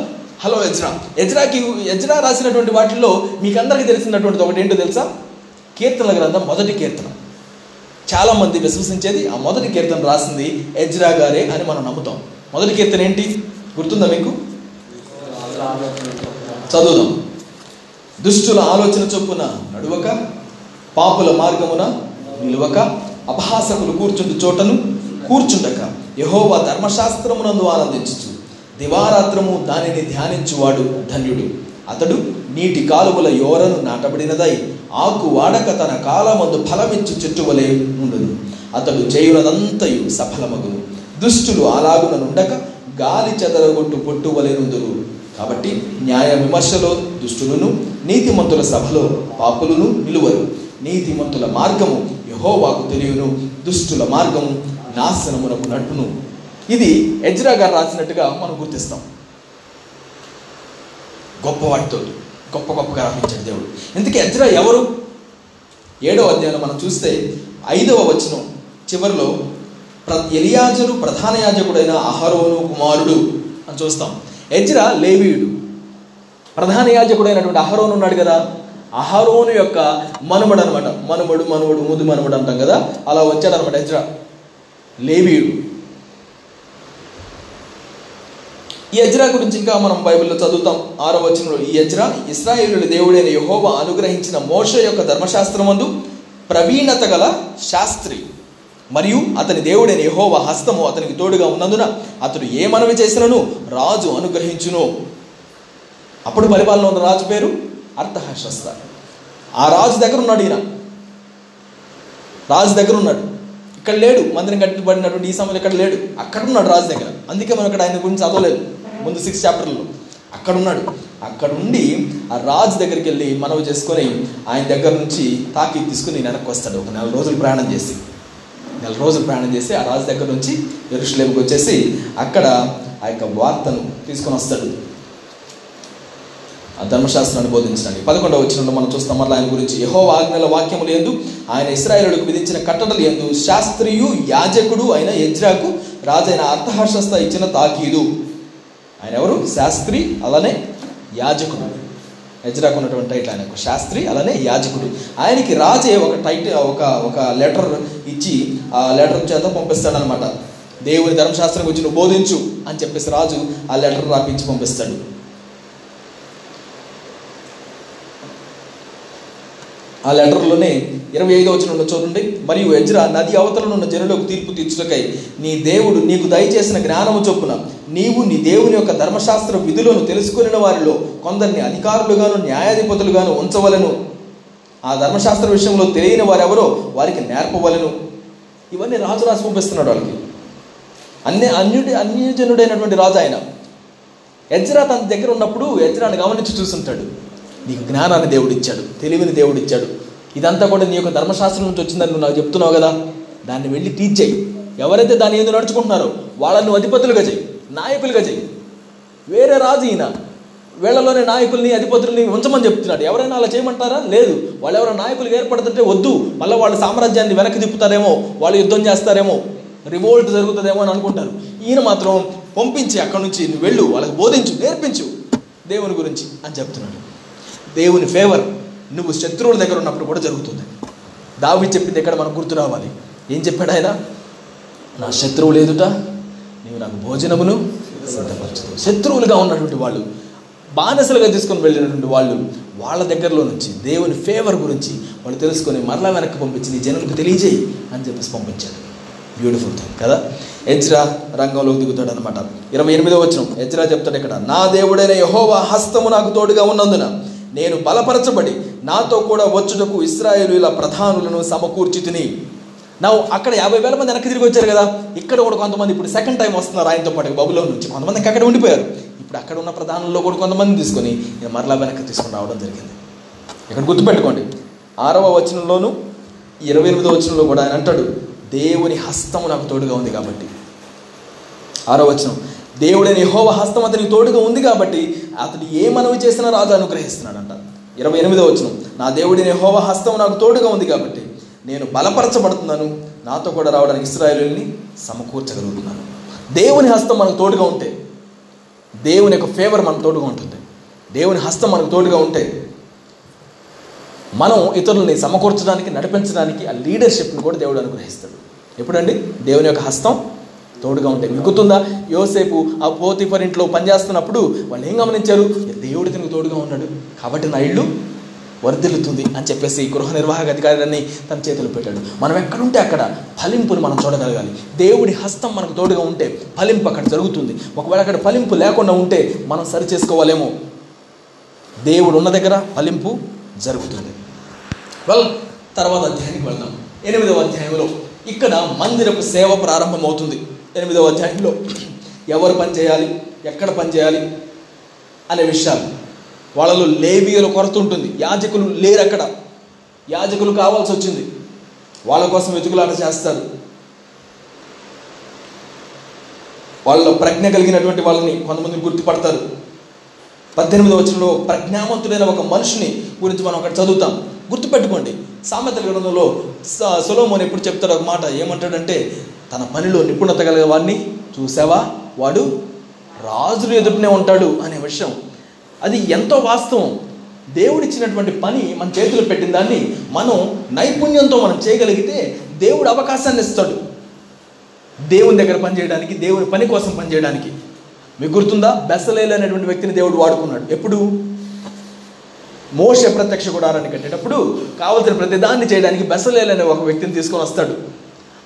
hello Ezra. యజ్రాకి యజ్రా రాసినటువంటి వాటిల్లో మీకు అందరికీ తెలిసినటువంటిది ఒకటి ఏంటో తెలుసా? కీర్తనల గ్రంథం మొదటి కీర్తన. చాలామంది విశ్వసించేది ఆ మొదటి కీర్తన రాసింది ఎజ్రా గారే అని మనం నమ్ముతాం. మొదటి కీర్తన ఏంటి? గుర్తుందా మీకు? చదువుదాం. దుష్టుల ఆలోచన చొప్పున నడువక పాపుల మార్గమున నిలువక అపహాసకులు కూర్చుండు చోటను కూర్చుండక యహోవా ధర్మశాస్త్రమునందు ఆనందించు దివారాత్రము దానిని ధ్యానించువాడు ధన్యుడు. అతడు నీటి కాలువల యోరను నాటబడినదై ఆకు వాడక తన కాలమందు ఫలమిచ్చు చెట్టు వలె అతడు చేయునదంతయు సఫలమగును. దుష్టులు అలాగున నుండక గాలి చెదరగొట్టు పొట్టు వలెనుదురు కాబట్టి న్యాయ విమర్శలో దుష్టులను నీతిమంతుల సభలో పాపులను నిలువరు. నీతిమంతుల మార్గము యహోవాకు తెలియను. దుష్టుల మార్గము నాశనమునకు నట్టును ఇది ఎజ్రా గారు రాసినట్టుగా మనం గుర్తిస్తాం. గొప్ప వాటితో గొప్ప గొప్పగా రప్పించాడు దేవుడు. ఇందుకే ఎజ్రా ఎవరు? ఏడవ అధ్యాయంలో మనం చూస్తే ఐదవ వచనం చివరిలో ప్ర ఎలియాజరు ప్రధాన యాజకుడైన అహరోను కుమారుడు అని చూస్తాం. ఎజ్రా లేవీయుడు. ప్రధాన యాజకుడైనటువంటి అహరోను ఉన్నాడు కదా. అహరోను యొక్క మనుమడు అనమాట మనుమడు మనుమడు ముదు మనుమడు అంటాం కదా. అలా వచ్చాడనమాట ఎజ్రా. లేవీయుడు. ఈ ఎజ్రా గురించి ఇంకా మనం బైబిల్లో చదువుతాం. ఆరో వచనంలో ఈ ఎజ్రా ఇస్రాయేలుల దేవుడైన యహోవ అనుగ్రహించిన మోష యొక్క ధర్మశాస్త్రమందు ప్రవీణత గల శాస్త్రి. మరియు అతని దేవుడైన యహోవ హస్తము అతనికి తోడుగా ఉన్నందున అతడు ఏ మనవి చేసినను రాజు అనుగ్రహించును. అప్పుడు పరిపాలన ఉన్న రాజు పేరు అర్థహర్షస్త ఆ రాజు దగ్గర ఉన్నాడు ఈయన. రాజు దగ్గర ఉన్నాడు ఇక్కడ లేడు. మందిరం కట్టబడినటువంటి ఈ సమయంలో ఇక్కడ లేడు. అక్కడ ఉన్నాడు రాజు దగ్గర. అందుకే మనం ఇక్కడ ఆయన గురించి చదవలేదు. ముందు సిక్స్ చాప్టర్లో అక్కడ ఉన్నాడు అక్కడ ఉండి ఆ రాజు దగ్గరికి వెళ్ళి మనవి చేసుకొని ఆయన దగ్గర నుంచి తాకి తీసుకుని వెనక్కి వస్తాడు. ఒక నెల రోజులు ప్రయాణం చేసి. నెల రోజులు ప్రయాణం చేసి ఆ రాజు దగ్గర నుంచి ఎరుషులేముకి వచ్చేసి అక్కడ ఆ యొక్క వార్తను తీసుకొని వస్తాడు. ఆ ధర్మశాస్త్రాన్ని బోధించడానికి పదకొండవ వచ్చినప్పుడు మనం చూస్తాం మళ్ళీ ఆయన గురించి యహో ఆజ్ఞల వాక్యములు ఎందు ఆయన ఇస్రాయేలులకు విధించిన కట్టడలు ఎందు శాస్త్రియు యాజకుడు అయిన యజ్రాకు రాజైన అర్థహర్షస్థ ఇచ్చిన తాకీదు. ఆయన ఎవరు శాస్త్రి అలానే యాజకుడు. యజ్రాకు ఉన్నటువంటి టైటిల్ ఆయనకు. శాస్త్రి అలానే యాజకుడు. ఆయనకి రాజే ఒక టైటిల్ ఒక ఒక లెటర్ ఇచ్చి ఆ లెటర్ చేత పంపిస్తాడనమాట దేవుని ధర్మశాస్త్రం గురించి నువ్వు బోధించు అని చెప్పేసి రాజు ఆ లెటర్ రాపించి పంపిస్తాడు. ఆ లెటర్లోనే ఇరవై ఐదో వచ్చిన చూడండి మరియు ఎజ్రా నది అవతలనున్న జనులకు తీర్పు తీర్చుటకై నీ దేవుడు నీకు దయచేసిన జ్ఞానము చొప్పున నీవు నీ దేవుని యొక్క ధర్మశాస్త్ర విధులను తెలుసుకుని వారిలో కొందరిని అధికారులుగాను న్యాయాధిపతులుగాను ఉంచవలను. ఆ ధర్మశాస్త్ర విషయంలో తెలియని వారెవరో వారికి నేర్పవలను. ఇవన్నీ రాజు రాసి పంపిస్తున్నాడు వాళ్ళకి. అన్ని అన్యుడి అన్యజనుడైనటువంటి రాజు ఆయన. ఎజ్రా తన దగ్గర ఉన్నప్పుడు ఎజ్రాను గమనించి చూస్తుంటాడు నీకు జ్ఞానాన్ని దేవుడిచ్చాడు తెలివిని దేవుడిచ్చాడు. ఇదంతా కూడా నీ యొక్క ధర్మశాస్త్రం నుంచి వచ్చిందని నువ్వు నాకు చెప్తున్నావు కదా? దాన్ని వెళ్ళి టీచ్ చేయి. ఎవరైతే దాన్ని ఏదో నడుచుకుంటున్నారో వాళ్ళను అధిపతులుగా చేయి నాయకులుగా చేయి. వేరే రాజు ఈయన. వీళ్ళలోనే నాయకుల్ని అధిపతుల్ని ఉంచమని చెప్తున్నాడు. ఎవరైనా అలా చేయమంటారా? లేదు. వాళ్ళు ఎవరైనా నాయకులు ఏర్పడుతుంటే వద్దు. మళ్ళీ వాళ్ళ సామ్రాజ్యాన్ని వెనక్కి తిప్పుతారేమో వాళ్ళు యుద్ధం చేస్తారేమో రివోల్ట్ జరుగుతుందేమో అని అనుకుంటారు. ఈయన మాత్రం పంపించి అక్కడి నుంచి నువ్వు వెళ్ళు వాళ్ళకి బోధించు నేర్పించు దేవుని గురించి అని చెప్తున్నాడు. దేవుని ఫేవర్ నువ్వు శత్రువుల దగ్గర ఉన్నప్పుడు కూడా జరుగుతుంది. దావి చెప్పింది ఎక్కడ మనకు గుర్తు రావాలి? ఏం చెప్పాడు ఆయన? నా శత్రువు లేదుట నీవు నాకు భోజనమును సిద్ధపరచదు శత్రువులుగా ఉన్నటువంటి వాళ్ళు బానిసలుగా తీసుకొని వెళ్ళినటువంటి వాళ్ళు వాళ్ళ దగ్గరలో నుంచి దేవుని ఫేవర్ గురించి వాళ్ళు తెలుసుకొని మరలా వెనక్కి పంపించి నీ జనులకు తెలియజేయి అని చెప్పేసి పంపించాడు. బ్యూటిఫుల్ థింగ్ కదా? ఎజ్రా రంగంలోకి దిగుతాడు అనమాట ఇరవై ఎనిమిదో వచ్చిన ఎజ్రా చెప్తాడు ఇక్కడ నా దేవుడైన యహోవా హస్తము నాకు తోడుగా ఉన్నందున నేను బలపరచబడి నాతో కూడా వచ్చుటకు ఇస్రాయేలుల ప్రధానులను సమకూర్చి తిని. నా అక్కడ యాభై వేల మంది వెనక్కి తిరిగి వచ్చారు కదా? ఇక్కడ కూడా కొంతమంది ఇప్పుడు సెకండ్ టైం వస్తున్నారు ఆయనతో పాటు బబులో నుంచి. కొంతమంది అక్కడ ఉండిపోయారు. ఇప్పుడు అక్కడ ఉన్న ప్రధానుల్లో కూడా కొంతమంది తీసుకొని నేను మరలా వెనక్కి తీసుకుని రావడం జరిగింది. ఇక్కడ గుర్తుపెట్టుకోండి. ఆరవ వచనంలోను ఇరవై ఎనిమిదో వచనంలో కూడా ఆయన అంటాడు దేవుని హస్తము నాకు తోడుగా ఉంది కాబట్టి. ఆరో వచనం దేవుడైన యహోవ హస్తం అతనికి తోడుగా ఉంది కాబట్టి అతడు ఏ మనవి చేసినా రాజు అనుగ్రహిస్తున్నాడంట. ఇరవై ఎనిమిదో వచ్చిన నా దేవుడిని యహోవ హస్తం నాకు తోడుగా ఉంది కాబట్టి నేను బలపరచబడుతున్నాను. నాతో కూడా రావడానికి ఇస్రాయేలుని సమకూర్చగలుగుతున్నాను. దేవుని హస్తం మనకు తోడుగా ఉంటే దేవుని యొక్క ఫేవర్ మనకు తోడుగా ఉంటుంది దేవుని హస్తం మనకు తోడుగా ఉంటే మనం ఇతరులని సమకూర్చడానికి నడిపించడానికి ఆ లీడర్షిప్ని కూడా దేవుడు అనుగ్రహిస్తాడు. ఎప్పుడండి? దేవుని యొక్క హస్తం తోడుగా ఉంటాయి మిగుతుందా యోసేపు ఆ పోతిఫర్ ఇంట్లో పనిచేస్తున్నప్పుడు వాళ్ళు ఏం గమనించారు? దేవుడు దీనికి తోడుగా ఉన్నాడు? కాబట్టి నా ఇల్లు వర్ధిల్లుతుంది అని చెప్పేసి గృహ నిర్వాహక అధికారాన్ని తన చేతులు పెట్టాడు. మనం ఎక్కడుంటే అక్కడ ఫలింపును మనం చూడగలగాలి. దేవుడి హస్తం మనకు తోడుగా ఉంటే ఫలింపు అక్కడ జరుగుతుంది. ఒకవేళ అక్కడ ఫలింపు లేకుండా ఉంటే మనం సరి చేసుకోవాలేమో దేవుడు ఉన్న దగ్గర ఫలింపు జరుగుతుంది. వెల్ తర్వాత అధ్యాయానికి వెళ్దాం. ఎనిమిదవ అధ్యాయంలో ఇక్కడ మందిరపు సేవ ప్రారంభమవుతుంది. ఎనిమిదవ అధ్యాయంలో ఎవరు పని చేయాలి? ఎక్కడ పని చేయాలి? అనే విషయాలు. వాళ్ళలో లేవీయుల కొరత ఉంటుంది. యాజకులు లేరు అక్కడ. యాజకులు కావాల్సి వచ్చింది. వాళ్ళ కోసం వెతుకులాట చేస్తారు. వాళ్ళ ప్రజ్ఞ కలిగినటువంటి వాళ్ళని కొంతమందిని గుర్తుపడతారు. పద్దెనిమిది వచనంలో ప్రజ్ఞావంతుడైన ఒక మనిషిని గురించి మనం అక్కడ చదువుతాం. గుర్తుపెట్టుకోండి. సామెతల గ్రంథంలో స- ఎప్పుడు చెప్తాడు ఒక మాట? ఏమంటాడంటే తన పనిలో నిపుణత కలిగే వాడిని చూసావా? వాడు రాజులు ఎదుటనే ఉంటాడు అనే విషయం. అది ఎంతో వాస్తవం. దేవుడిచ్చినటువంటి పని మన చేతిలో పెట్టిన దాన్ని మనం నైపుణ్యంతో మనం చేయగలిగితే దేవుడు అవకాశాన్ని ఇస్తాడు. దేవుని దగ్గర పనిచేయడానికి దేవుని పని కోసం పనిచేయడానికి మీకు గుర్తుందా? బెసలేలు అనేటువంటి వ్యక్తిని దేవుడు వాడుకున్నాడు. ఎప్పుడు? మోష ప్రత్యక్ష గుడారాన్ని కట్టేటప్పుడు కావలసిన ప్రతిదాన్ని చేయడానికి బెసలేలు అనే ఒక వ్యక్తిని తీసుకొని వస్తాడు.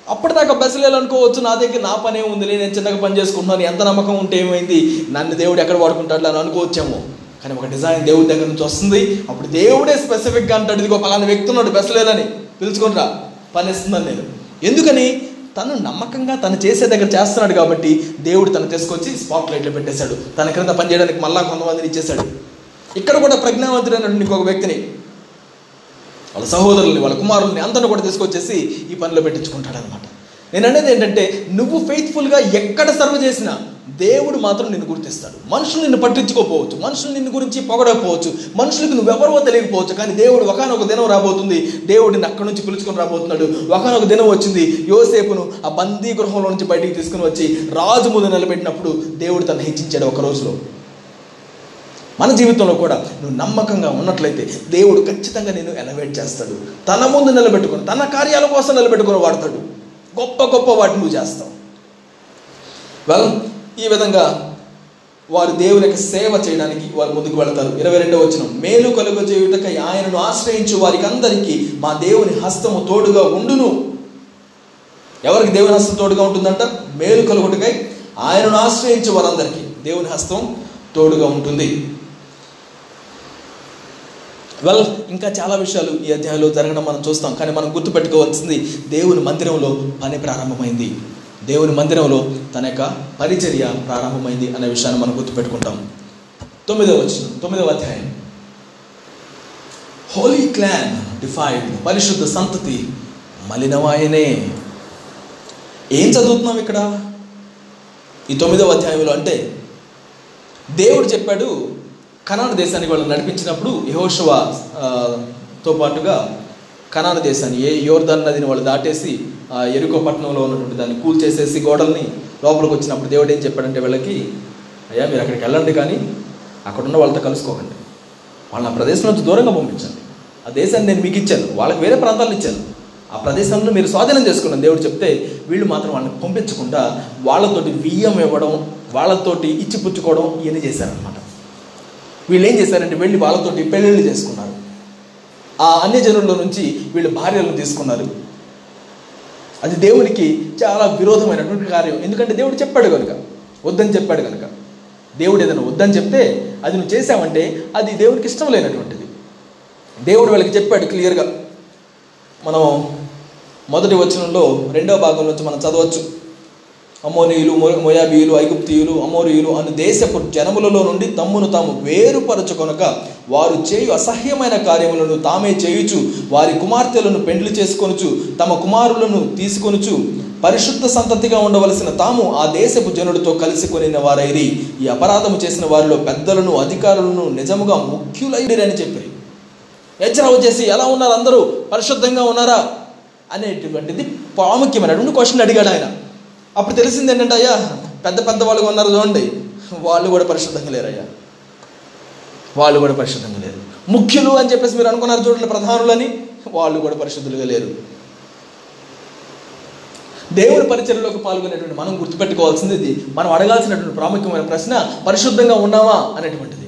అప్పటిదాకా బెసలేలు అనుకోవచ్చు నా దగ్గర నా పనే ఉంది నేను చిన్నగా పని చేసుకుంటున్నాను ఎంత నమ్మకం ఉంటే ఏమైంది? నన్ను దేవుడు ఎక్కడ వాడుకుంటాడు అని అనుకోవచ్చేమో. కానీ ఒక డిజైన్ దేవుడి దగ్గర నుంచి వస్తుంది. అప్పుడు దేవుడే స్పెసిఫిక్గా అంటాడు ఇదిగో పలానా వ్యక్తి ఉన్నాడు బెసలేలని పిలుచుకొని రా పని ఇస్తుందని నేను. ఎందుకని? తను నమ్మకంగా తను చేసే దగ్గర చేస్తున్నాడు కాబట్టి దేవుడు తను తీసుకొచ్చి స్పాట్ లైట్లో పెట్టేశాడు. తన క్రింద పని చేయడానికి మళ్ళా కొంతమందిని ఇచ్చేశాడు. ఇక్కడ కూడా ప్రజ్ఞావంతుడైనటువంటి ఇంకొక వ్యక్తిని వాళ్ళ సహోదరుల్ని వాళ్ళ కుమారుల్ని అందరిని కూడా తీసుకొచ్చేసి ఈ పనిలో పెట్టించుకుంటాడు అనమాట నేను అనేది ఏంటంటే నువ్వు ఫెయిత్ఫుల్గా ఎక్కడ సర్వ్ చేసినా దేవుడు మాత్రం నిన్ను గుర్తిస్తాడు. మనుషులు నిన్ను పట్టించుకోకపోవచ్చు. మనుషులు నిన్ను గురించి పొగడకపోవచ్చు. మనుషులకు నువ్వెవరో తెలియకపోవచ్చు కానీ దేవుడు ఒకనొక దినం రాబోతుంది. దేవుడిని అక్కడి నుంచి పిలుచుకొని రాబోతున్నాడు. ఒకనొక దినం వచ్చింది. యోసేపును ఆ బందీ గృహంలో నుంచి బయటికి తీసుకుని వచ్చి రాజు ముందు నిలబెట్టినప్పుడు దేవుడు తను హెచ్చించాడు ఒక రోజులో. మన జీవితంలో కూడా నువ్వు నమ్మకంగా ఉన్నట్లయితే దేవుడు ఖచ్చితంగా నేను ఎలవేట్ చేస్తాడు. తన ముందు నిలబెట్టుకుని తన కార్యాల కోసం నిలబెట్టుకుని వాడతాడు. గొప్ప గొప్ప వాటిని నువ్వు చేస్తావు. వెల్ ఈ విధంగా వారు దేవుని యొక్క సేవ చేయడానికి వారు ముందుకు వెళతారు. ఇరవై రెండవ వచ్చిన మేలు కలుగు చేయుటకై ఆయనను ఆశ్రయించు వారికి అందరికీ మా దేవుని హస్తము తోడుగా ఉండును. ఎవరికి దేవుని హస్తం తోడుగా ఉంటుందంట? మేలు కలుగుటకై ఆయనను ఆశ్రయించే వారందరికీ దేవుని హస్తం తోడుగా ఉంటుంది. వెల్ ఇంకా చాలా విషయాలు ఈ అధ్యాయంలో జరగడం మనం చూస్తాం. కానీ మనం గుర్తుపెట్టుకోవాల్సింది దేవుని మందిరంలో పని ప్రారంభమైంది. దేవుని మందిరంలో తన యొక్క పరిచర్య ప్రారంభమైంది అనే విషయాన్ని మనం గుర్తుపెట్టుకుంటాం. తొమ్మిదవ వచ్చిన తొమ్మిదవ అధ్యాయం. హోలీ క్లాన్ డిఫైడ్ పరిశుద్ధ సంతతి మలినమాయనే ఏం చదువుతున్నాం ఇక్కడ? ఈ తొమ్మిదవ అధ్యాయంలో అంటే దేవుడు చెప్పాడు కనాన దేశానికి వాళ్ళు నడిపించినప్పుడు యహోషువ తో పాటుగా కనాన దేశాన్ని ఏ యోర్ధన్ నదిని వాళ్ళు దాటేసి ఆ ఎరుకో పట్టణంలో ఉన్నటువంటి దాన్ని కూల్చేసేసి గోడల్ని లోపలికి వచ్చినప్పుడు దేవుడు ఏం చెప్పాడంటే వీళ్ళకి అయ్యా మీరు అక్కడికి వెళ్ళండి కానీ అక్కడ ఉన్న వాళ్ళతో కలుసుకోకండి. వాళ్ళని ఆ ప్రదేశం నుంచి దూరంగా పంపించండి. ఆ దేశాన్ని నేను మీకు ఇచ్చాను. వాళ్ళకి వేరే ప్రాంతాలను ఇచ్చాను. ఆ ప్రదేశంలో మీరు స్వాధీనం చేసుకున్నాను. దేవుడు చెప్తే వీళ్ళు మాత్రం వాళ్ళని పంపించకుండా వాళ్ళతోటి బియ్యం ఇవ్వడం వాళ్ళతోటి ఇచ్చి పుచ్చుకోవడం ఇవన్నీ చేశారనమాట వీళ్ళు ఏం చేశారంటే వెళ్ళి వాళ్ళతోటి పెళ్ళిళ్ళు చేసుకున్నారు. ఆ అన్యజనుల్లో నుంచి వీళ్ళు భార్యలను తీసుకున్నారు. అది దేవునికి చాలా విరోధమైనటువంటి కార్యం. ఎందుకంటే దేవుడు చెప్పాడు కనుక వద్దని చెప్పాడు కనుక దేవుడు ఏదైనా వద్దని చెప్తే అది నువ్వు చేసావంటే అది దేవునికి ఇష్టం లేనటువంటిది. దేవుడు వాళ్ళకి చెప్పాడు క్లియర్గా. మనం మొదటి వచనంలో రెండవ భాగం నుంచి మనం చదవచ్చు. అమోనీయులు మొయాబీయులు ఐగుప్తియులు అమోరియులు అను దేశపు జనములలో నుండి తమ్మును తాము వేరుపరచుకొనక వారు చేయు అసహ్యమైన కార్యములను తామే చేయుచు వారి కుమార్తెలను పెండ్లు చేసుకొనుచు తమ కుమారులను తీసుకొనుచు పరిశుద్ధ సంతతిగా ఉండవలసిన తాము ఆ దేశపు జనుడితో కలిసి కొనిన వారైరి. ఈ అపరాధము చేసిన వారిలో పెద్దలను అధికారులను నిజముగా ముఖ్యులైరని చెప్పారు హెచ్చరవ చేసి ఎలా ఉన్నారు అందరూ? పరిశుద్ధంగా ఉన్నారా? అనేటువంటిది ప్రాముఖ్యమైనటువంటి క్వశ్చన్ అడిగాడు ఆయన. అప్పుడు తెలిసింది ఏంటంటే అయ్యా పెద్ద పెద్ద వాళ్ళు ఉన్నారు చూడండి. వాళ్ళు కూడా పరిశుద్ధంగా లేరయ్యా. వాళ్ళు కూడా పరిశుద్ధంగా లేరు. ముఖ్యులు అని చెప్పేసి మీరు అనుకున్నారు చూడండి ప్రధానులని వాళ్ళు కూడా పరిశుద్ధులుగా లేరు. దేవుని పరిచర్యలోకి పాల్గొనేటువంటి మనం గుర్తుపెట్టుకోవాల్సింది ఇది. మనం అడగాల్సినటువంటి ప్రాముఖ్యమైన ప్రశ్న పరిశుద్ధంగా ఉన్నామా అనేటువంటిది.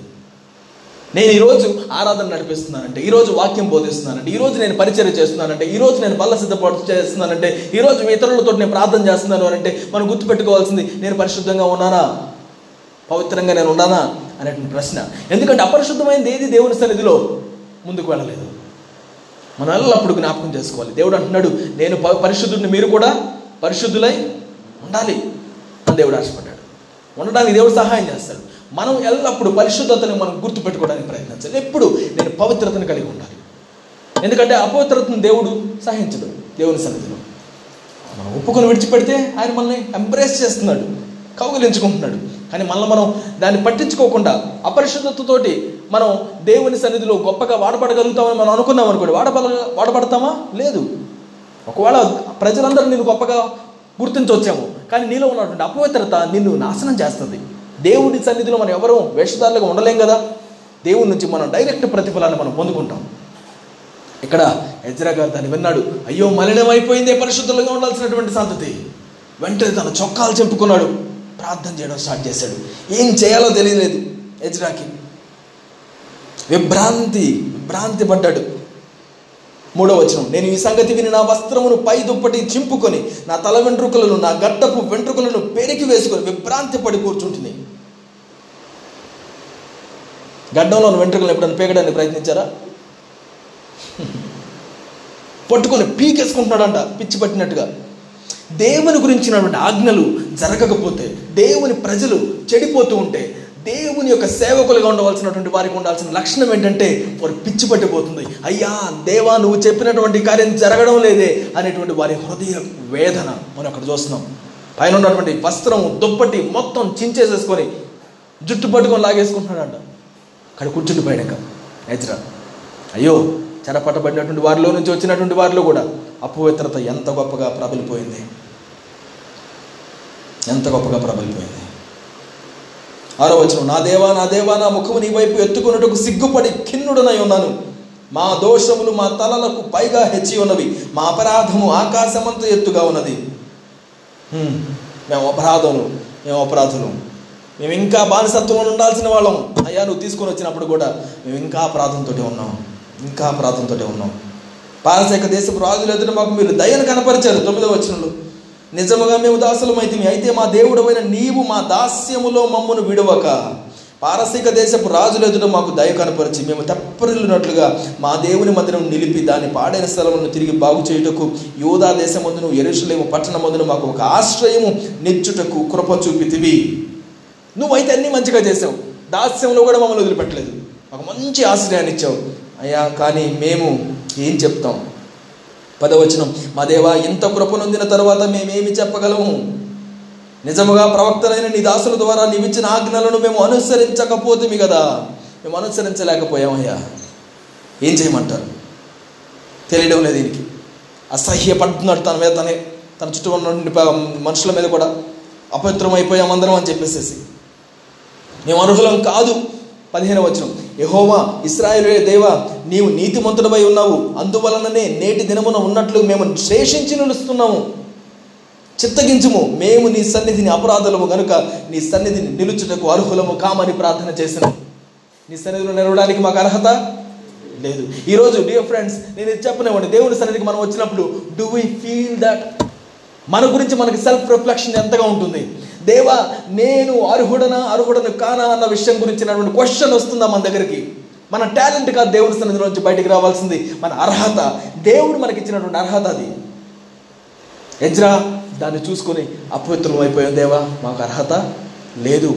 నేను ఈరోజు ఆరాధన నడిపిస్తున్నానంటే ఈరోజు వాక్యం బోధిస్తున్నానంటే ఈరోజు నేను పరిచయం చేస్తున్నానంటే ఈరోజు నేను బల్ల సిద్ధపాటు చేస్తున్నానంటే ఈరోజు ఇతరులతో నేను ప్రార్థన చేస్తున్నాను అంటే మనం గుర్తుపెట్టుకోవాల్సింది నేను పరిశుద్ధంగా ఉన్నానా? పవిత్రంగా నేను ఉన్నానా? అనేటువంటి ప్రశ్న. ఎందుకంటే అపరిశుద్ధమైనది ఏది? దేవుని సన్నిధిలో ముందుకు వెళ్ళలేదు. మనం ఎల్లప్పుడు జ్ఞాపకం చేసుకోవాలి. దేవుడు అంటున్నాడు నేను పరిశుద్ధుడిని మీరు కూడా పరిశుద్ధులై ఉండాలి అని దేవుడు ఆశపడ్డాడు. ఉండడానికి దేవుడు సహాయం చేస్తాడు. మనం ఎల్లప్పుడూ పరిశుద్ధతని మనం గుర్తుపెట్టుకోవడానికి ప్రయత్నించాలి. ఎప్పుడు నేను పవిత్రతను కలిగి ఉండాలి. ఎందుకంటే అపవిత్రతను దేవుడు సహించడు. దేవుని సన్నిధిలో. మనం ఒప్పుకొని విడిచిపెడితే ఆయన మనల్ని ఎంప్రెస్ చేస్తున్నాడు కౌగిలించుకుంటున్నాడు. కానీ మళ్ళీ మనం దాన్ని పట్టించుకోకుండా అపరిశుద్ధతతోటి మనం దేవుని సన్నిధిలో గొప్పగా వాడబడగలుగుతామని మనం అనుకున్నాం అనుకోండి వాడబడ వాడబడతామా? లేదు. ఒకవేళ ప్రజలందరూ నేను గొప్పగా గుర్తించవచ్చాము కానీ నీలో ఉన్నటువంటి అపవిత్రత నిన్ను నాశనం చేస్తుంది. దేవుడి సన్నిధిలో మనం ఎవరూ వేషధారులుగా ఉండలేం కదా? దేవుడి నుంచి మనం డైరెక్ట్ ప్రతిఫలాన్ని మనం పొందుకుంటాం. ఇక్కడ ఎజ్రా గారు దాన్ని విన్నాడు. అయ్యో మలినమైపోయిందే పరిశుద్ధులుగా ఉండాల్సినటువంటి సంతతి. వెంటనే తన చొక్కాలు చెప్పుకున్నాడు. ప్రార్థన చేయడం స్టార్ట్ చేశాడు. ఏం చేయాలో తెలియలేదు ఎజ్రాకి విభ్రాంతి విభ్రాంతి పడ్డాడు. మూడో వచనం నేను ఈ సంగతి విని నా వస్త్రమును పై దుప్పటి చింపుకొని నా తల వెంట్రుకలను నా గడ్డపు వెంట్రుకలను పెరికి వేసుకొని విభ్రాంతి పడి కూర్చుంటుంది గడ్డంలో వెంట్రుకలను ఎప్పుడైనా పీకడానికి ప్రయత్నించారా? పట్టుకొని పీకేసుకుంటున్నాడంట పిచ్చి పట్టినట్టుగా. దేవుని గురించినటువంటి ఆజ్ఞలు జరగకపోతే దేవుని ప్రజలు చెడిపోతూ ఉంటే దేవుని యొక్క సేవకులుగా ఉండవలసినటువంటి వారికి ఉండాల్సిన లక్షణం ఏంటంటే వారు పిచ్చి పట్టిపోతుంది. అయ్యా దేవా నువ్వు చెప్పినటువంటి కార్యం జరగడం లేదే అనేటువంటి వారి హృదయ వేదన మనం అక్కడ చూస్తున్నాం. పైన ఉన్నటువంటి వస్త్రం దుప్పటి మొత్తం చించేసేసుకొని జుట్టు పట్టుకొని లాగేసుకుంటున్నాడంట. అక్కడ కూర్చుండిపోయాక ఎజ్రా. అయ్యో చెరపట్టబడినటువంటి వారిలో నుంచి వచ్చినటువంటి వారిలో కూడా అపవిత్రత ఎంత గొప్పగా ప్రబలిపోయింది. ఎంత గొప్పగా ప్రబలిపోయింది. ఆరో వచ్చిన నా దేవా నా దేవా నా ముఖము నీ వైపు ఎత్తుకున్నట్టుకు సిగ్గుపడి ఖిన్నుడనై ఉన్నాను. మా దోషములు మా తలలకు పైగా హెచ్చి ఉన్నవి. మా అపరాధము ఆకాశమంత ఎత్తుగా ఉన్నది. మేము అపరాధములు మేము అపరాధులు. మేము ఇంకా బానిసత్వంలో ఉండాల్సిన వాళ్ళం. అయ్యా నువ్వు తీసుకొని వచ్చినప్పుడు కూడా మేము ఇంకా అపరాధంతో ఉన్నాం. ఇంకా అపరాధంతో ఉన్నాం. పారసైక దేశపు రాజులు ఎదుట మాకు మీరు దయను కనపరిచారు. తొమ్మిదో వచనంలో. నిజముగా మేము దాసులమైతిమి. అయితే మా దేవుడమైన నీవు మా దాస్యములో మమ్మను విడవక. పారసీక దేశపు రాజుల ఎదుట మాకు దయ కనపరిచి మేము తెప్పరిల్లినట్లుగా మా దేవుని మందిరం నిలిపి దాని పాడైన స్థలమును తిరిగి బాగు చేయుటకు యోధా దేశమందును ఎరుషలేము పట్టణమందును మాకు ఒక ఆశ్రయము నిచ్చుటకు కృప చూపితివి. నువ్వైతే అన్నీ మంచిగా చేసావు. దాస్యంలో కూడా మమ్మల్ని వదిలిపెట్టలేదు. ఒక మంచి ఆశ్రయాన్ని ఇచ్చావు. అయ్యా కానీ మేము ఏం చెప్తాం? పదవచనం. మా దేవా ఇంత కృప నొందిన తర్వాత మేమేమి చెప్పగలము? నిజముగా ప్రవక్తలైన నీ దాసుల ద్వారా నీవిచ్చిన ఆజ్ఞలను మేము అనుసరించకపోతుంది కదా? మేము అనుసరించలేకపోయామయ్యా ఏం చేయమంటారు? తెలియడం లేదు దీనికి. అసహ్యపడుతున్నాడు తన మీద తనే. తన చుట్టూ ఉన్న మనుషుల మీద కూడా. అపవిత్రం అయిపోయాం అందరం అని చెప్పేసేసి. మేము అర్హులం కాదు. పదిహేను వచనం. యహోవా ఇస్రాయేలు దేవా నీవు నీతిమంతుడమై ఉన్నావు. అందువలననే నేటి దినమున ఉన్నట్లు మేము శేషించి నిలుస్తున్నాము. చిత్తగించుము. మేము నీ సన్నిధిని అపరాధులము గనుక నీ సన్నిధిని నిలుచుటకు అర్హులము కామని ప్రార్థన చేసినాం. నీ సన్నిధిలో నిలవడానికి మాకు అర్హత లేదు. ఈరోజు డియర్ ఫ్రెండ్స్ నేను ఇది చెప్పనివ్వండి. దేవుని సన్నిధికి మనం వచ్చినప్పుడు డూ వీ ఫీల్ దట్ మన గురించి మనకి సెల్ఫ్ రిఫ్లెక్షన్ ఎంతగా ఉంటుంది? దేవా నేను అర్హుడనా అర్హుడను కానా అన్న విషయం గురించినటువంటి క్వశ్చన్ వస్తుందా మన దగ్గరికి? మన టాలెంట్ కాదు దేవుని సన్నిధి నుంచి బయటికి రావాల్సింది మన అర్హత. దేవుడు మనకి ఇచ్చినటువంటి అర్హత అది. ఎజ్రా దాన్ని చూసుకొని అపవిత్రం అయిపోయాం దేవా మాకు అర్హత లేదు.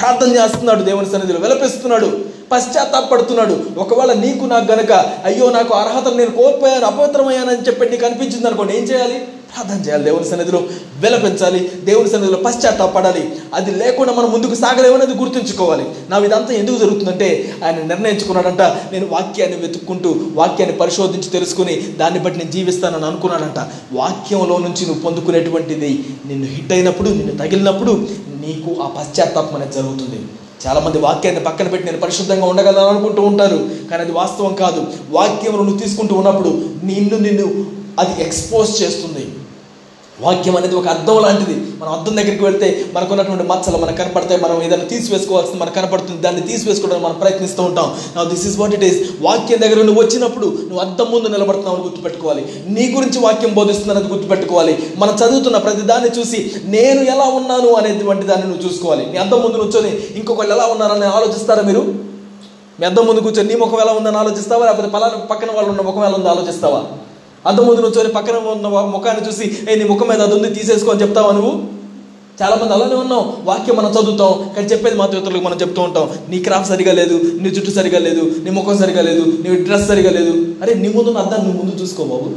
ప్రార్థన చేస్తున్నాడు దేవుని సన్నిధిలో విలపిస్తున్నాడు పశ్చాత్తాపడుతున్నాడు. ఒకవేళ నీకు నాకు గనక అయ్యో నాకు అర్హత నేను కోల్పోయాను అపవిత్రమయ్యానని చెప్పి నీకు అనిపించింది అనుకోండి ఏం చేయాలి? ప్రార్థన చేయాలి. దేవుని సన్నిధిలో విలపించాలి. దేవుని సన్నిధిలో పశ్చాత్తాపడాలి. అది లేకుండా మనం ముందుకు సాగలేమనేది గుర్తుంచుకోవాలి. నా ఇదంతా ఎందుకు జరుగుతుందంటే ఆయన నిర్ణయించుకున్నాడంట నేను వాక్యాన్ని వెతుక్కుంటూ వాక్యాన్ని పరిశోధించి తెలుసుకుని దాన్ని బట్టి నేను జీవిస్తానని అనుకున్నాడంట. వాక్యంలో నుంచి నువ్వు పొందుకునేటువంటిది నిన్ను హిట్ అయినప్పుడు నిన్ను తగిలినప్పుడు నీకు ఆ పశ్చాత్తాపం అనేది జరుగుతుంది. చాలామంది వాక్యాన్ని పక్కన పెట్టి నేను పరిశుద్ధంగా ఉండగలను అనుకుంటూ ఉంటారు. కానీ అది వాస్తవం కాదు. వాక్యం నువ్వు తీసుకుంటూ ఉన్నప్పుడు నిన్ను నిన్ను అది ఎక్స్పోజ్ చేస్తుంది. వాక్యం అనేది ఒక అద్దం లాంటిది. మనం అద్దం దగ్గరికి వెళ్తే మనకు ఉన్నటువంటి మచ్చలు మనకు కనపడతాయి. మనం ఏదైనా తీసివేసుకోవాల్సింది మనకు కనపడుతుంది. దాన్ని తీసివేసుకోవడానికి మనం ప్రయత్నిస్తూ ఉంటాం. నా this is what it is వాక్యం దగ్గర నువ్వు వచ్చినప్పుడు నువ్వు అద్దం ముందు నిలబడుతున్నావు అని గుర్తుపెట్టుకోవాలి. నీ గురించి వాక్యం బోధిస్తుందన్నది గుర్తుపెట్టుకోవాలి. మనం చదువుతున్న ప్రతి దాన్ని చూసి నేను ఎలా ఉన్నాను అనేటువంటి దాన్ని నువ్వు చూసుకోవాలి. నీ అద్దం ముందు నుంచొని ఇంకొకళ్ళు ఎలా ఉన్నారని ఆలోచిస్తారా మీరు? మీ అద్దం ముందు కూర్చొని నీ ముఖం ఎలా ఉందని ఆలోచిస్తావా? లేకపోతే పలానా పక్కన వాళ్ళు ఉన్న ముఖం ఎలా ఉందో ఆలోచిస్తావా? అద్దం ముందు నుంచొని పక్కన ఉన్న ముఖాన్ని చూసి ఏ నీ ముఖం మీద అది ఉంది తీసేసుకో అని చెప్తావా నువ్వు? చాలా మంది అలానే ఉన్నాం. వాక్యం మనం చదువుతాం కానీ చెప్పేది మాత్రం ఇతరులకు మనం చెప్తూ ఉంటాం. నీ క్రాఫ్ట్ సరిగా లేదు నీ జుట్టు సరిగా లేదు నీ ముఖం సరిగా లేదు నీ డ్రెస్ సరిగా లేదు. అరే నీ ముందు ఉన్న అద్దాన్ని నువ్వు ముందు చూసుకో బాబు.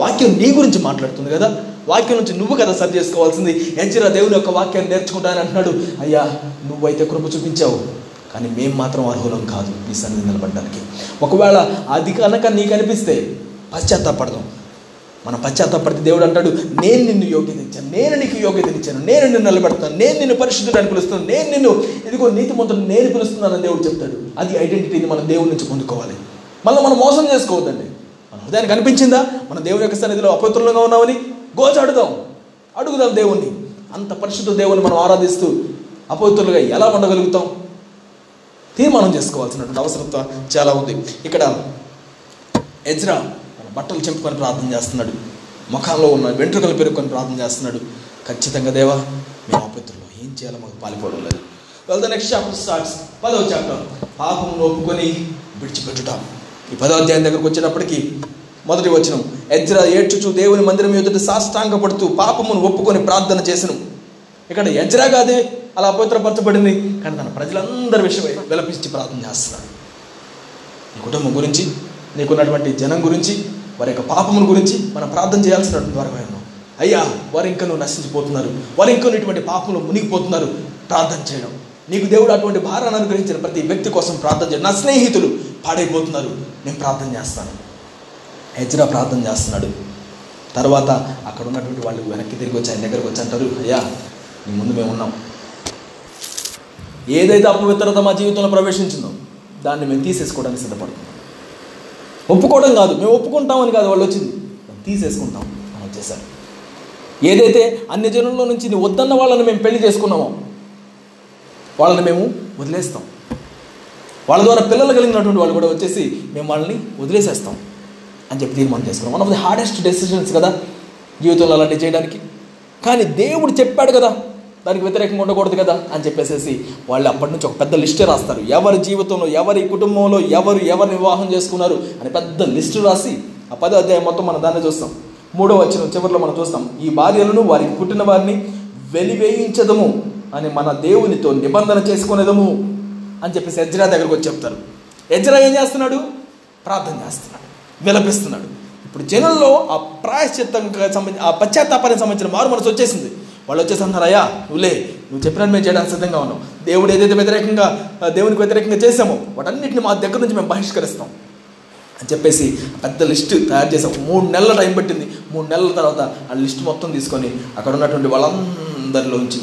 వాక్యం నీ గురించి మాట్లాడుతుంది కదా? వాక్యం నుంచి నువ్వు కదా సరి చేసుకోవాల్సింది. ఎంచిరా దేవుని యొక్క వాక్యాన్ని నేర్చుకుంటానని అంటున్నాడు. అయ్యా నువ్వైతే కృప చూపించావు. కానీ మేము మాత్రం అర్హులం కాదు నీ సన్నిధి నిలబడడానికి. ఒకవేళ అది కనుక నీకు అనిపిస్తే పశ్చాత్తాపడదాం. మనం పశ్చాత్తాపడితే దేవుడు అంటాడు నేను నిన్ను యోగ్యత ఇచ్చాను నేను నీకు యోగ్యత ఇచ్చాను నేను నిన్ను నిలబెడతాను నేను నిన్ను పరిశుద్ధుడని పిలుస్తాను నేను నిన్ను ఇదిగో నీతి మంత్రులు నేను పిలుస్తున్నానని దేవుడు చెప్తాడు. అది ఐడెంటిటీని మనం దేవుడి నుంచి పొందుకోవాలి. మళ్ళీ మనం మోసం చేసుకోవద్దండి. మన హృదయానికి అనిపించిందా? మన దేవుని యొక్క సన్నిధిలో అపవిత్రులుగా ఉన్నామని గోచాడుదాం అడుగుదాం దేవుణ్ణి. అంత పరిశుద్ధ దేవుని మనం ఆరాధిస్తూ అపవిత్రులుగా ఎలా ఉండగలుగుతాం? తీర్మానం చేసుకోవాల్సినటువంటి అవసరత చాలా ఉంది. ఇక్కడ ఎజ్రా తన బట్టలు చెంపుకొని ప్రార్థన చేస్తున్నాడు. ముఖంలో ఉన్న వెంట్రుకలు పెరుక్కొని ప్రార్థన చేస్తున్నాడు. ఖచ్చితంగా దేవా మేము అపవిత్రులు ఏం చేయాలో మాకు పాలిపోవడం లేదు. Well the next chapter starts పదవ చాప్టర్ పాపం ఒప్పుకొని విడిచిపెట్టుట. ఈ పదవ అధ్యాయం దగ్గరకు వచ్చేటప్పటికి మొదటి వచనం ఎజ్రా ఏడ్చుచు దేవుని మందిరం ఎదుట సాష్టాంగపడుతూ పాపమును ఒప్పుకొని ప్రార్థన చేసను. ఇక్కడ ఎజ్రా కాదే? అలా అపవిత్రపరచబడింది. కానీ తన ప్రజలందరి విషయమై విలపించి ప్రార్థన చేస్తున్నాడు. నీ కుటుంబం గురించి నీకున్నటువంటి జనం గురించి వారి యొక్క పాపముల గురించి మనం ప్రార్థన చేయాల్సినటువంటి వారమే ఉన్నాం. అయ్యా వారు ఇంకా నువ్వు నశించిపోతున్నారు. వారు ఇంకా ఇటువంటి పాపంలో మునిగిపోతున్నారు. ప్రార్థన చేయడం. నీకు దేవుడు అటువంటి భారాన్ని అనుగ్రహించిన ప్రతి వ్యక్తి కోసం ప్రార్థన చేయడం. నా స్నేహితులు పాడైపోతున్నారు. నేను ప్రార్థన చేస్తాను. హెజ్రా ప్రార్థన చేస్తున్నాడు. తర్వాత అక్కడ ఉన్నటువంటి వాళ్ళు వెనక్కి తిరిగి వచ్చి ఆయన దగ్గరకు వచ్చి అంటారు అయ్యా నీ ముందు మేము ఉన్నాం. ఏదైతే అపవిత్రత మా జీవితంలో ప్రవేశించిందో దాన్ని మేము తీసేసుకోవడానికి సిద్ధపడుతున్నాం ఒప్పుకోవడం కాదు మేము ఒప్పుకుంటామని కాదు వాళ్ళు వచ్చింది. మేము తీసేసుకుంటాం. అని వచ్చేసారు. ఏదైతే అన్ని జనుల్లో నుంచి నీ వద్దన్న వాళ్ళని మేము పెళ్ళి చేసుకున్నామో వాళ్ళని మేము వదిలేస్తాం. వాళ్ళ ద్వారా పిల్లలు కలిగినటువంటి వాళ్ళు కూడా వచ్చేసి మేము వాళ్ళని వదిలేసేస్తాం అని చెప్పి తీర్మానం చేసుకున్నాం. One of the hardest decisions కదా జీవితంలో అలాంటివి చేయడానికి. కానీ దేవుడు చెప్పాడు కదా దానికి వ్యతిరేకంగా ఉండకూడదు కదా అని చెప్పేసేసి వాళ్ళు అప్పటి నుంచి ఒక పెద్ద లిస్టే రాస్తారు. ఎవరి జీవితంలో ఎవరి కుటుంబంలో ఎవరు ఎవరు వివాహం చేసుకున్నారు అని పెద్ద లిస్టు రాసి ఆ పదో అధ్యాయం మొత్తం మనం దాన్ని చూస్తాం. మూడో వచ్చిన చివరిలో మనం చూస్తాం. ఈ భార్యలను వారికి పుట్టిన వారిని వెలివేయించదము అని మన దేవునితో నిబంధన చేసుకునేదము అని చెప్పేసి ఎజ్రా దగ్గరకు వచ్చి చెప్తారు. ఎజ్రా ఏం చేస్తున్నాడు? ప్రార్థన చేస్తున్నాడు. విలపిస్తున్నాడు. ఇప్పుడు జనంలో ఆ ప్రాయశ్చిత్తంగా సంబంధించి ఆ పశ్చాత్తాపానికి సంబంధించిన మారు మనసు వచ్చేసింది. వాళ్ళు వచ్చేసి అన్నారు అయ్యా నువ్వులే నువ్వు చెప్పినట్టు మేము చేయడానికి సిద్ధంగా ఉన్నాం. దేవుడు ఏదైతే వ్యతిరేకంగా దేవునికి వ్యతిరేకంగా చేసామో వాటన్నిటిని మా దగ్గర నుంచి మేము బహిష్కరిస్తాం. అని చెప్పేసి పెద్ద లిస్ట్ తయారు చేసాం మూడు నెలల టైం పట్టింది. మూడు నెలల తర్వాత ఆ లిస్ట్ మొత్తం తీసుకొని అక్కడ ఉన్నటువంటి వాళ్ళందరిలోంచి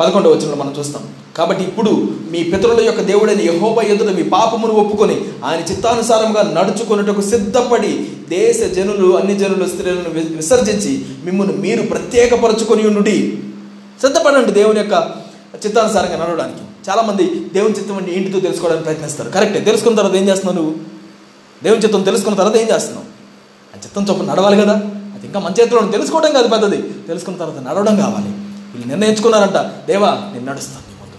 పదకొండవ వచనంలో మనం చూస్తాం. కాబట్టి ఇప్పుడు మీ పితరుల యొక్క దేవుడైన యహోబ ఎదుట మీ పాపమును ఒప్పుకొని ఆయన చిత్తానుసారంగా నడుచుకున్నట్టుకు సిద్ధపడి దేశ జనులు అన్ని జనులు స్త్రీలను వి- విసర్జించి మిమ్మల్ని మీరు ప్రత్యేకపరచుకొని ఉండి సిద్ధపడండి దేవుని యొక్క చిత్తానుసారంగా నడవడానికి. చాలామంది దేవుని చిత్తం అంటే ఏంటితో తెలుసుకోవడానికి ప్రయత్నిస్తారు. కరెక్టే. తెలుసుకున్న తర్వాత ఏం చేస్తున్నావు నువ్వు? దేవుని చిత్తం తెలుసుకున్న తర్వాత ఏం చేస్తున్నావు? ఆ చిత్తం చొప్పున నడవాలి కదా. అది ఇంకా మన చేతిలో తెలుసుకోవడం కాదు పెద్దది. తెలుసుకున్న తర్వాత నడవడం కావాలి. వీళ్ళు నిర్ణయించుకున్నారంట దేవా నేను నడుస్తాను నీ ముందు.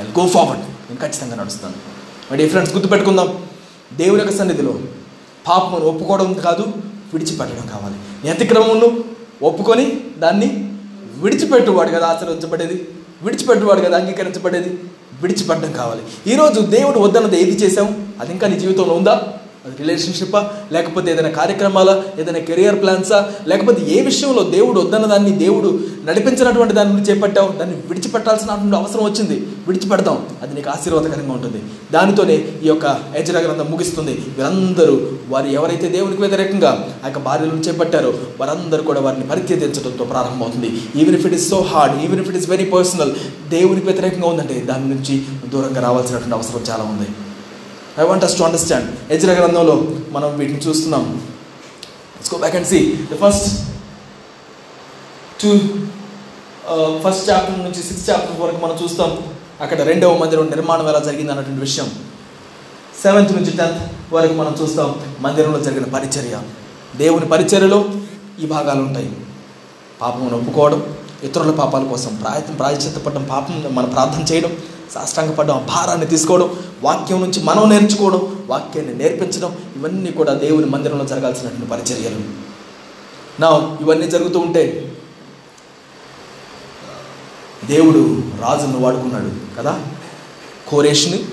ఐ విల్ గో ఫార్వర్డ్ నేను ఖచ్చితంగా నడుస్తాను. మరి ఫ్రెండ్స్ గుర్తుపెట్టుకుందాం. దేవుని యొక్క సన్నిధిలో పాపమును ఒప్పుకోవడం కాదు విడిచిపెట్టడం కావాలి. అతిక్రమమును ఒప్పుకొని దాన్ని విడిచిపెట్టువాడు కదా ఆశీర్వదించబడేది. విడిచిపెట్టువాడు కదా అంగీకరించబడేది. విడిచిపెట్టడం కావాలి. ఈరోజు దేవుడు వద్దన్నది ఏది చేసాం అది ఇంకా నీ జీవితంలో ఉందా? అది రిలేషన్షిప్పా లేకపోతే ఏదైనా కార్యక్రమాలా? ఏదైనా కెరియర్ ప్లాన్సా లేకపోతే ఏ విషయంలో దేవుడు వద్దన్న దాన్ని దేవుడు నడిపించినటువంటి దాన్ని నువ్వు చేపట్టావు? దాన్ని విడిచిపెట్టాల్సినటువంటి అవసరం వచ్చింది. విడిచిపెడతాం. అది నీకు ఆశీర్వాదకరంగా ఉంటుంది. దానితోనే ఈ యొక్క యజర గ్రంథం ముగిస్తుంది. వీరందరూ వారు ఎవరైతే దేవునికి వ్యతిరేకంగా ఆ యొక్క భార్యలను చేపట్టారో వారందరూ కూడా వారిని పరిత్యజించడంతో ప్రారంభమవుతుంది. Even if it is so hard even if it is very personal దేవునికి వ్యతిరేకంగా ఉందంటే దాని నుంచి దూరంగా రావాల్సినటువంటి అవసరం చాలా ఉంది. I want us to understand Ezra గ్రంథంలో మనం వీటిని చూస్తున్నాం. Go back and see the first two first chapter నుంచి సిక్స్త్ చాప్టర్ వరకు మనం చూస్తాం. అక్కడ రెండవ మందిరం నిర్మాణం ఎలా జరిగింది అన్నటువంటి విషయం. సెవెంత్ నుంచి టెన్త్ వరకు మనం చూస్తాం. మందిరంలో జరిగిన పరిచర్య. దేవుని పరిచర్యలో ఈ భాగాలు ఉంటాయి. పాపమును ఒప్పుకోవడం ఇతరుల పాపాల కోసం ప్రాయత్నం ప్రాయశ్చిత్తపడడం పాపం మనం ప్రార్థన చేయడం సాష్టాంగపడడం ఆ భారాన్ని తీసుకోవడం వాక్యం నుంచి మనం నేర్చుకోవడం వాక్యాన్ని నేర్పించడం ఇవన్నీ కూడా దేవుని మందిరంలో జరగాల్సినటువంటి పరిచర్యలు. నా ఇవన్నీ జరుగుతూ ఉంటే దేవుడు రాజును వాడుకున్నాడు కదా? కోరేష్ని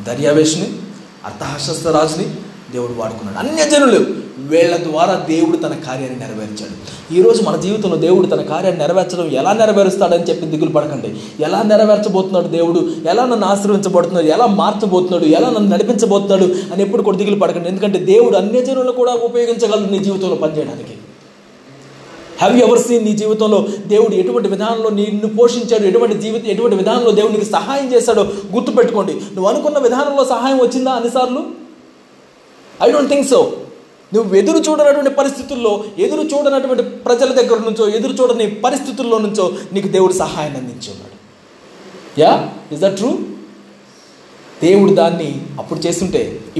దర్యావేష్ని అర్థహస్త రాజుని దేవుడు వాడుకున్నాడు. అన్యజనులు వీళ్ళ ద్వారా దేవుడు తన కార్యాన్ని నెరవేర్చాడు. ఈరోజు మన జీవితంలో దేవుడు తన కార్యాన్ని నెరవేర్చడం ఎలా నెరవేరుస్తాడని చెప్పి దిగులు పడకండి. ఎలా నెరవేర్చబోతున్నాడు దేవుడు? ఎలా నన్ను ఆశ్రయించబోతున్నాడు ఎలా మార్చబోతున్నాడు? ఎలా నన్ను నడిపించబోతున్నాడు? అని ఎప్పుడు కూడా దిగులు పడకండి. ఎందుకంటే దేవుడు అన్ని జనులను కూడా ఉపయోగించగలడు నీ జీవితంలో పనిచేయడానికి. హ్యావ్ యూ ఎవర్ సీన్ నీ జీవితంలో దేవుడు ఎటువంటి విధానంలో నిన్ను పోషించాడు? ఎటువంటి జీవితం ఎటువంటి విధానంలో దేవునికి సహాయం చేశాడో గుర్తుపెట్టుకోండి. నువ్వు అనుకున్న విధానంలో సహాయం వచ్చిందా? అన్నిసార్లు? ఐ డోంట్ థింక్ సో నువ్వు ఎదురు చూడనటువంటి పరిస్థితుల్లో ఎదురు చూడనటువంటి ప్రజల దగ్గర నుంచో ఎదురు చూడని పరిస్థితుల్లో నుంచో నీకు దేవుడు సహాయాన్ని అందించి ఉన్నాడు యా ఇస్ దట్ ట్రూ దేవుడు దాన్ని అప్పుడు చేస్తుంటే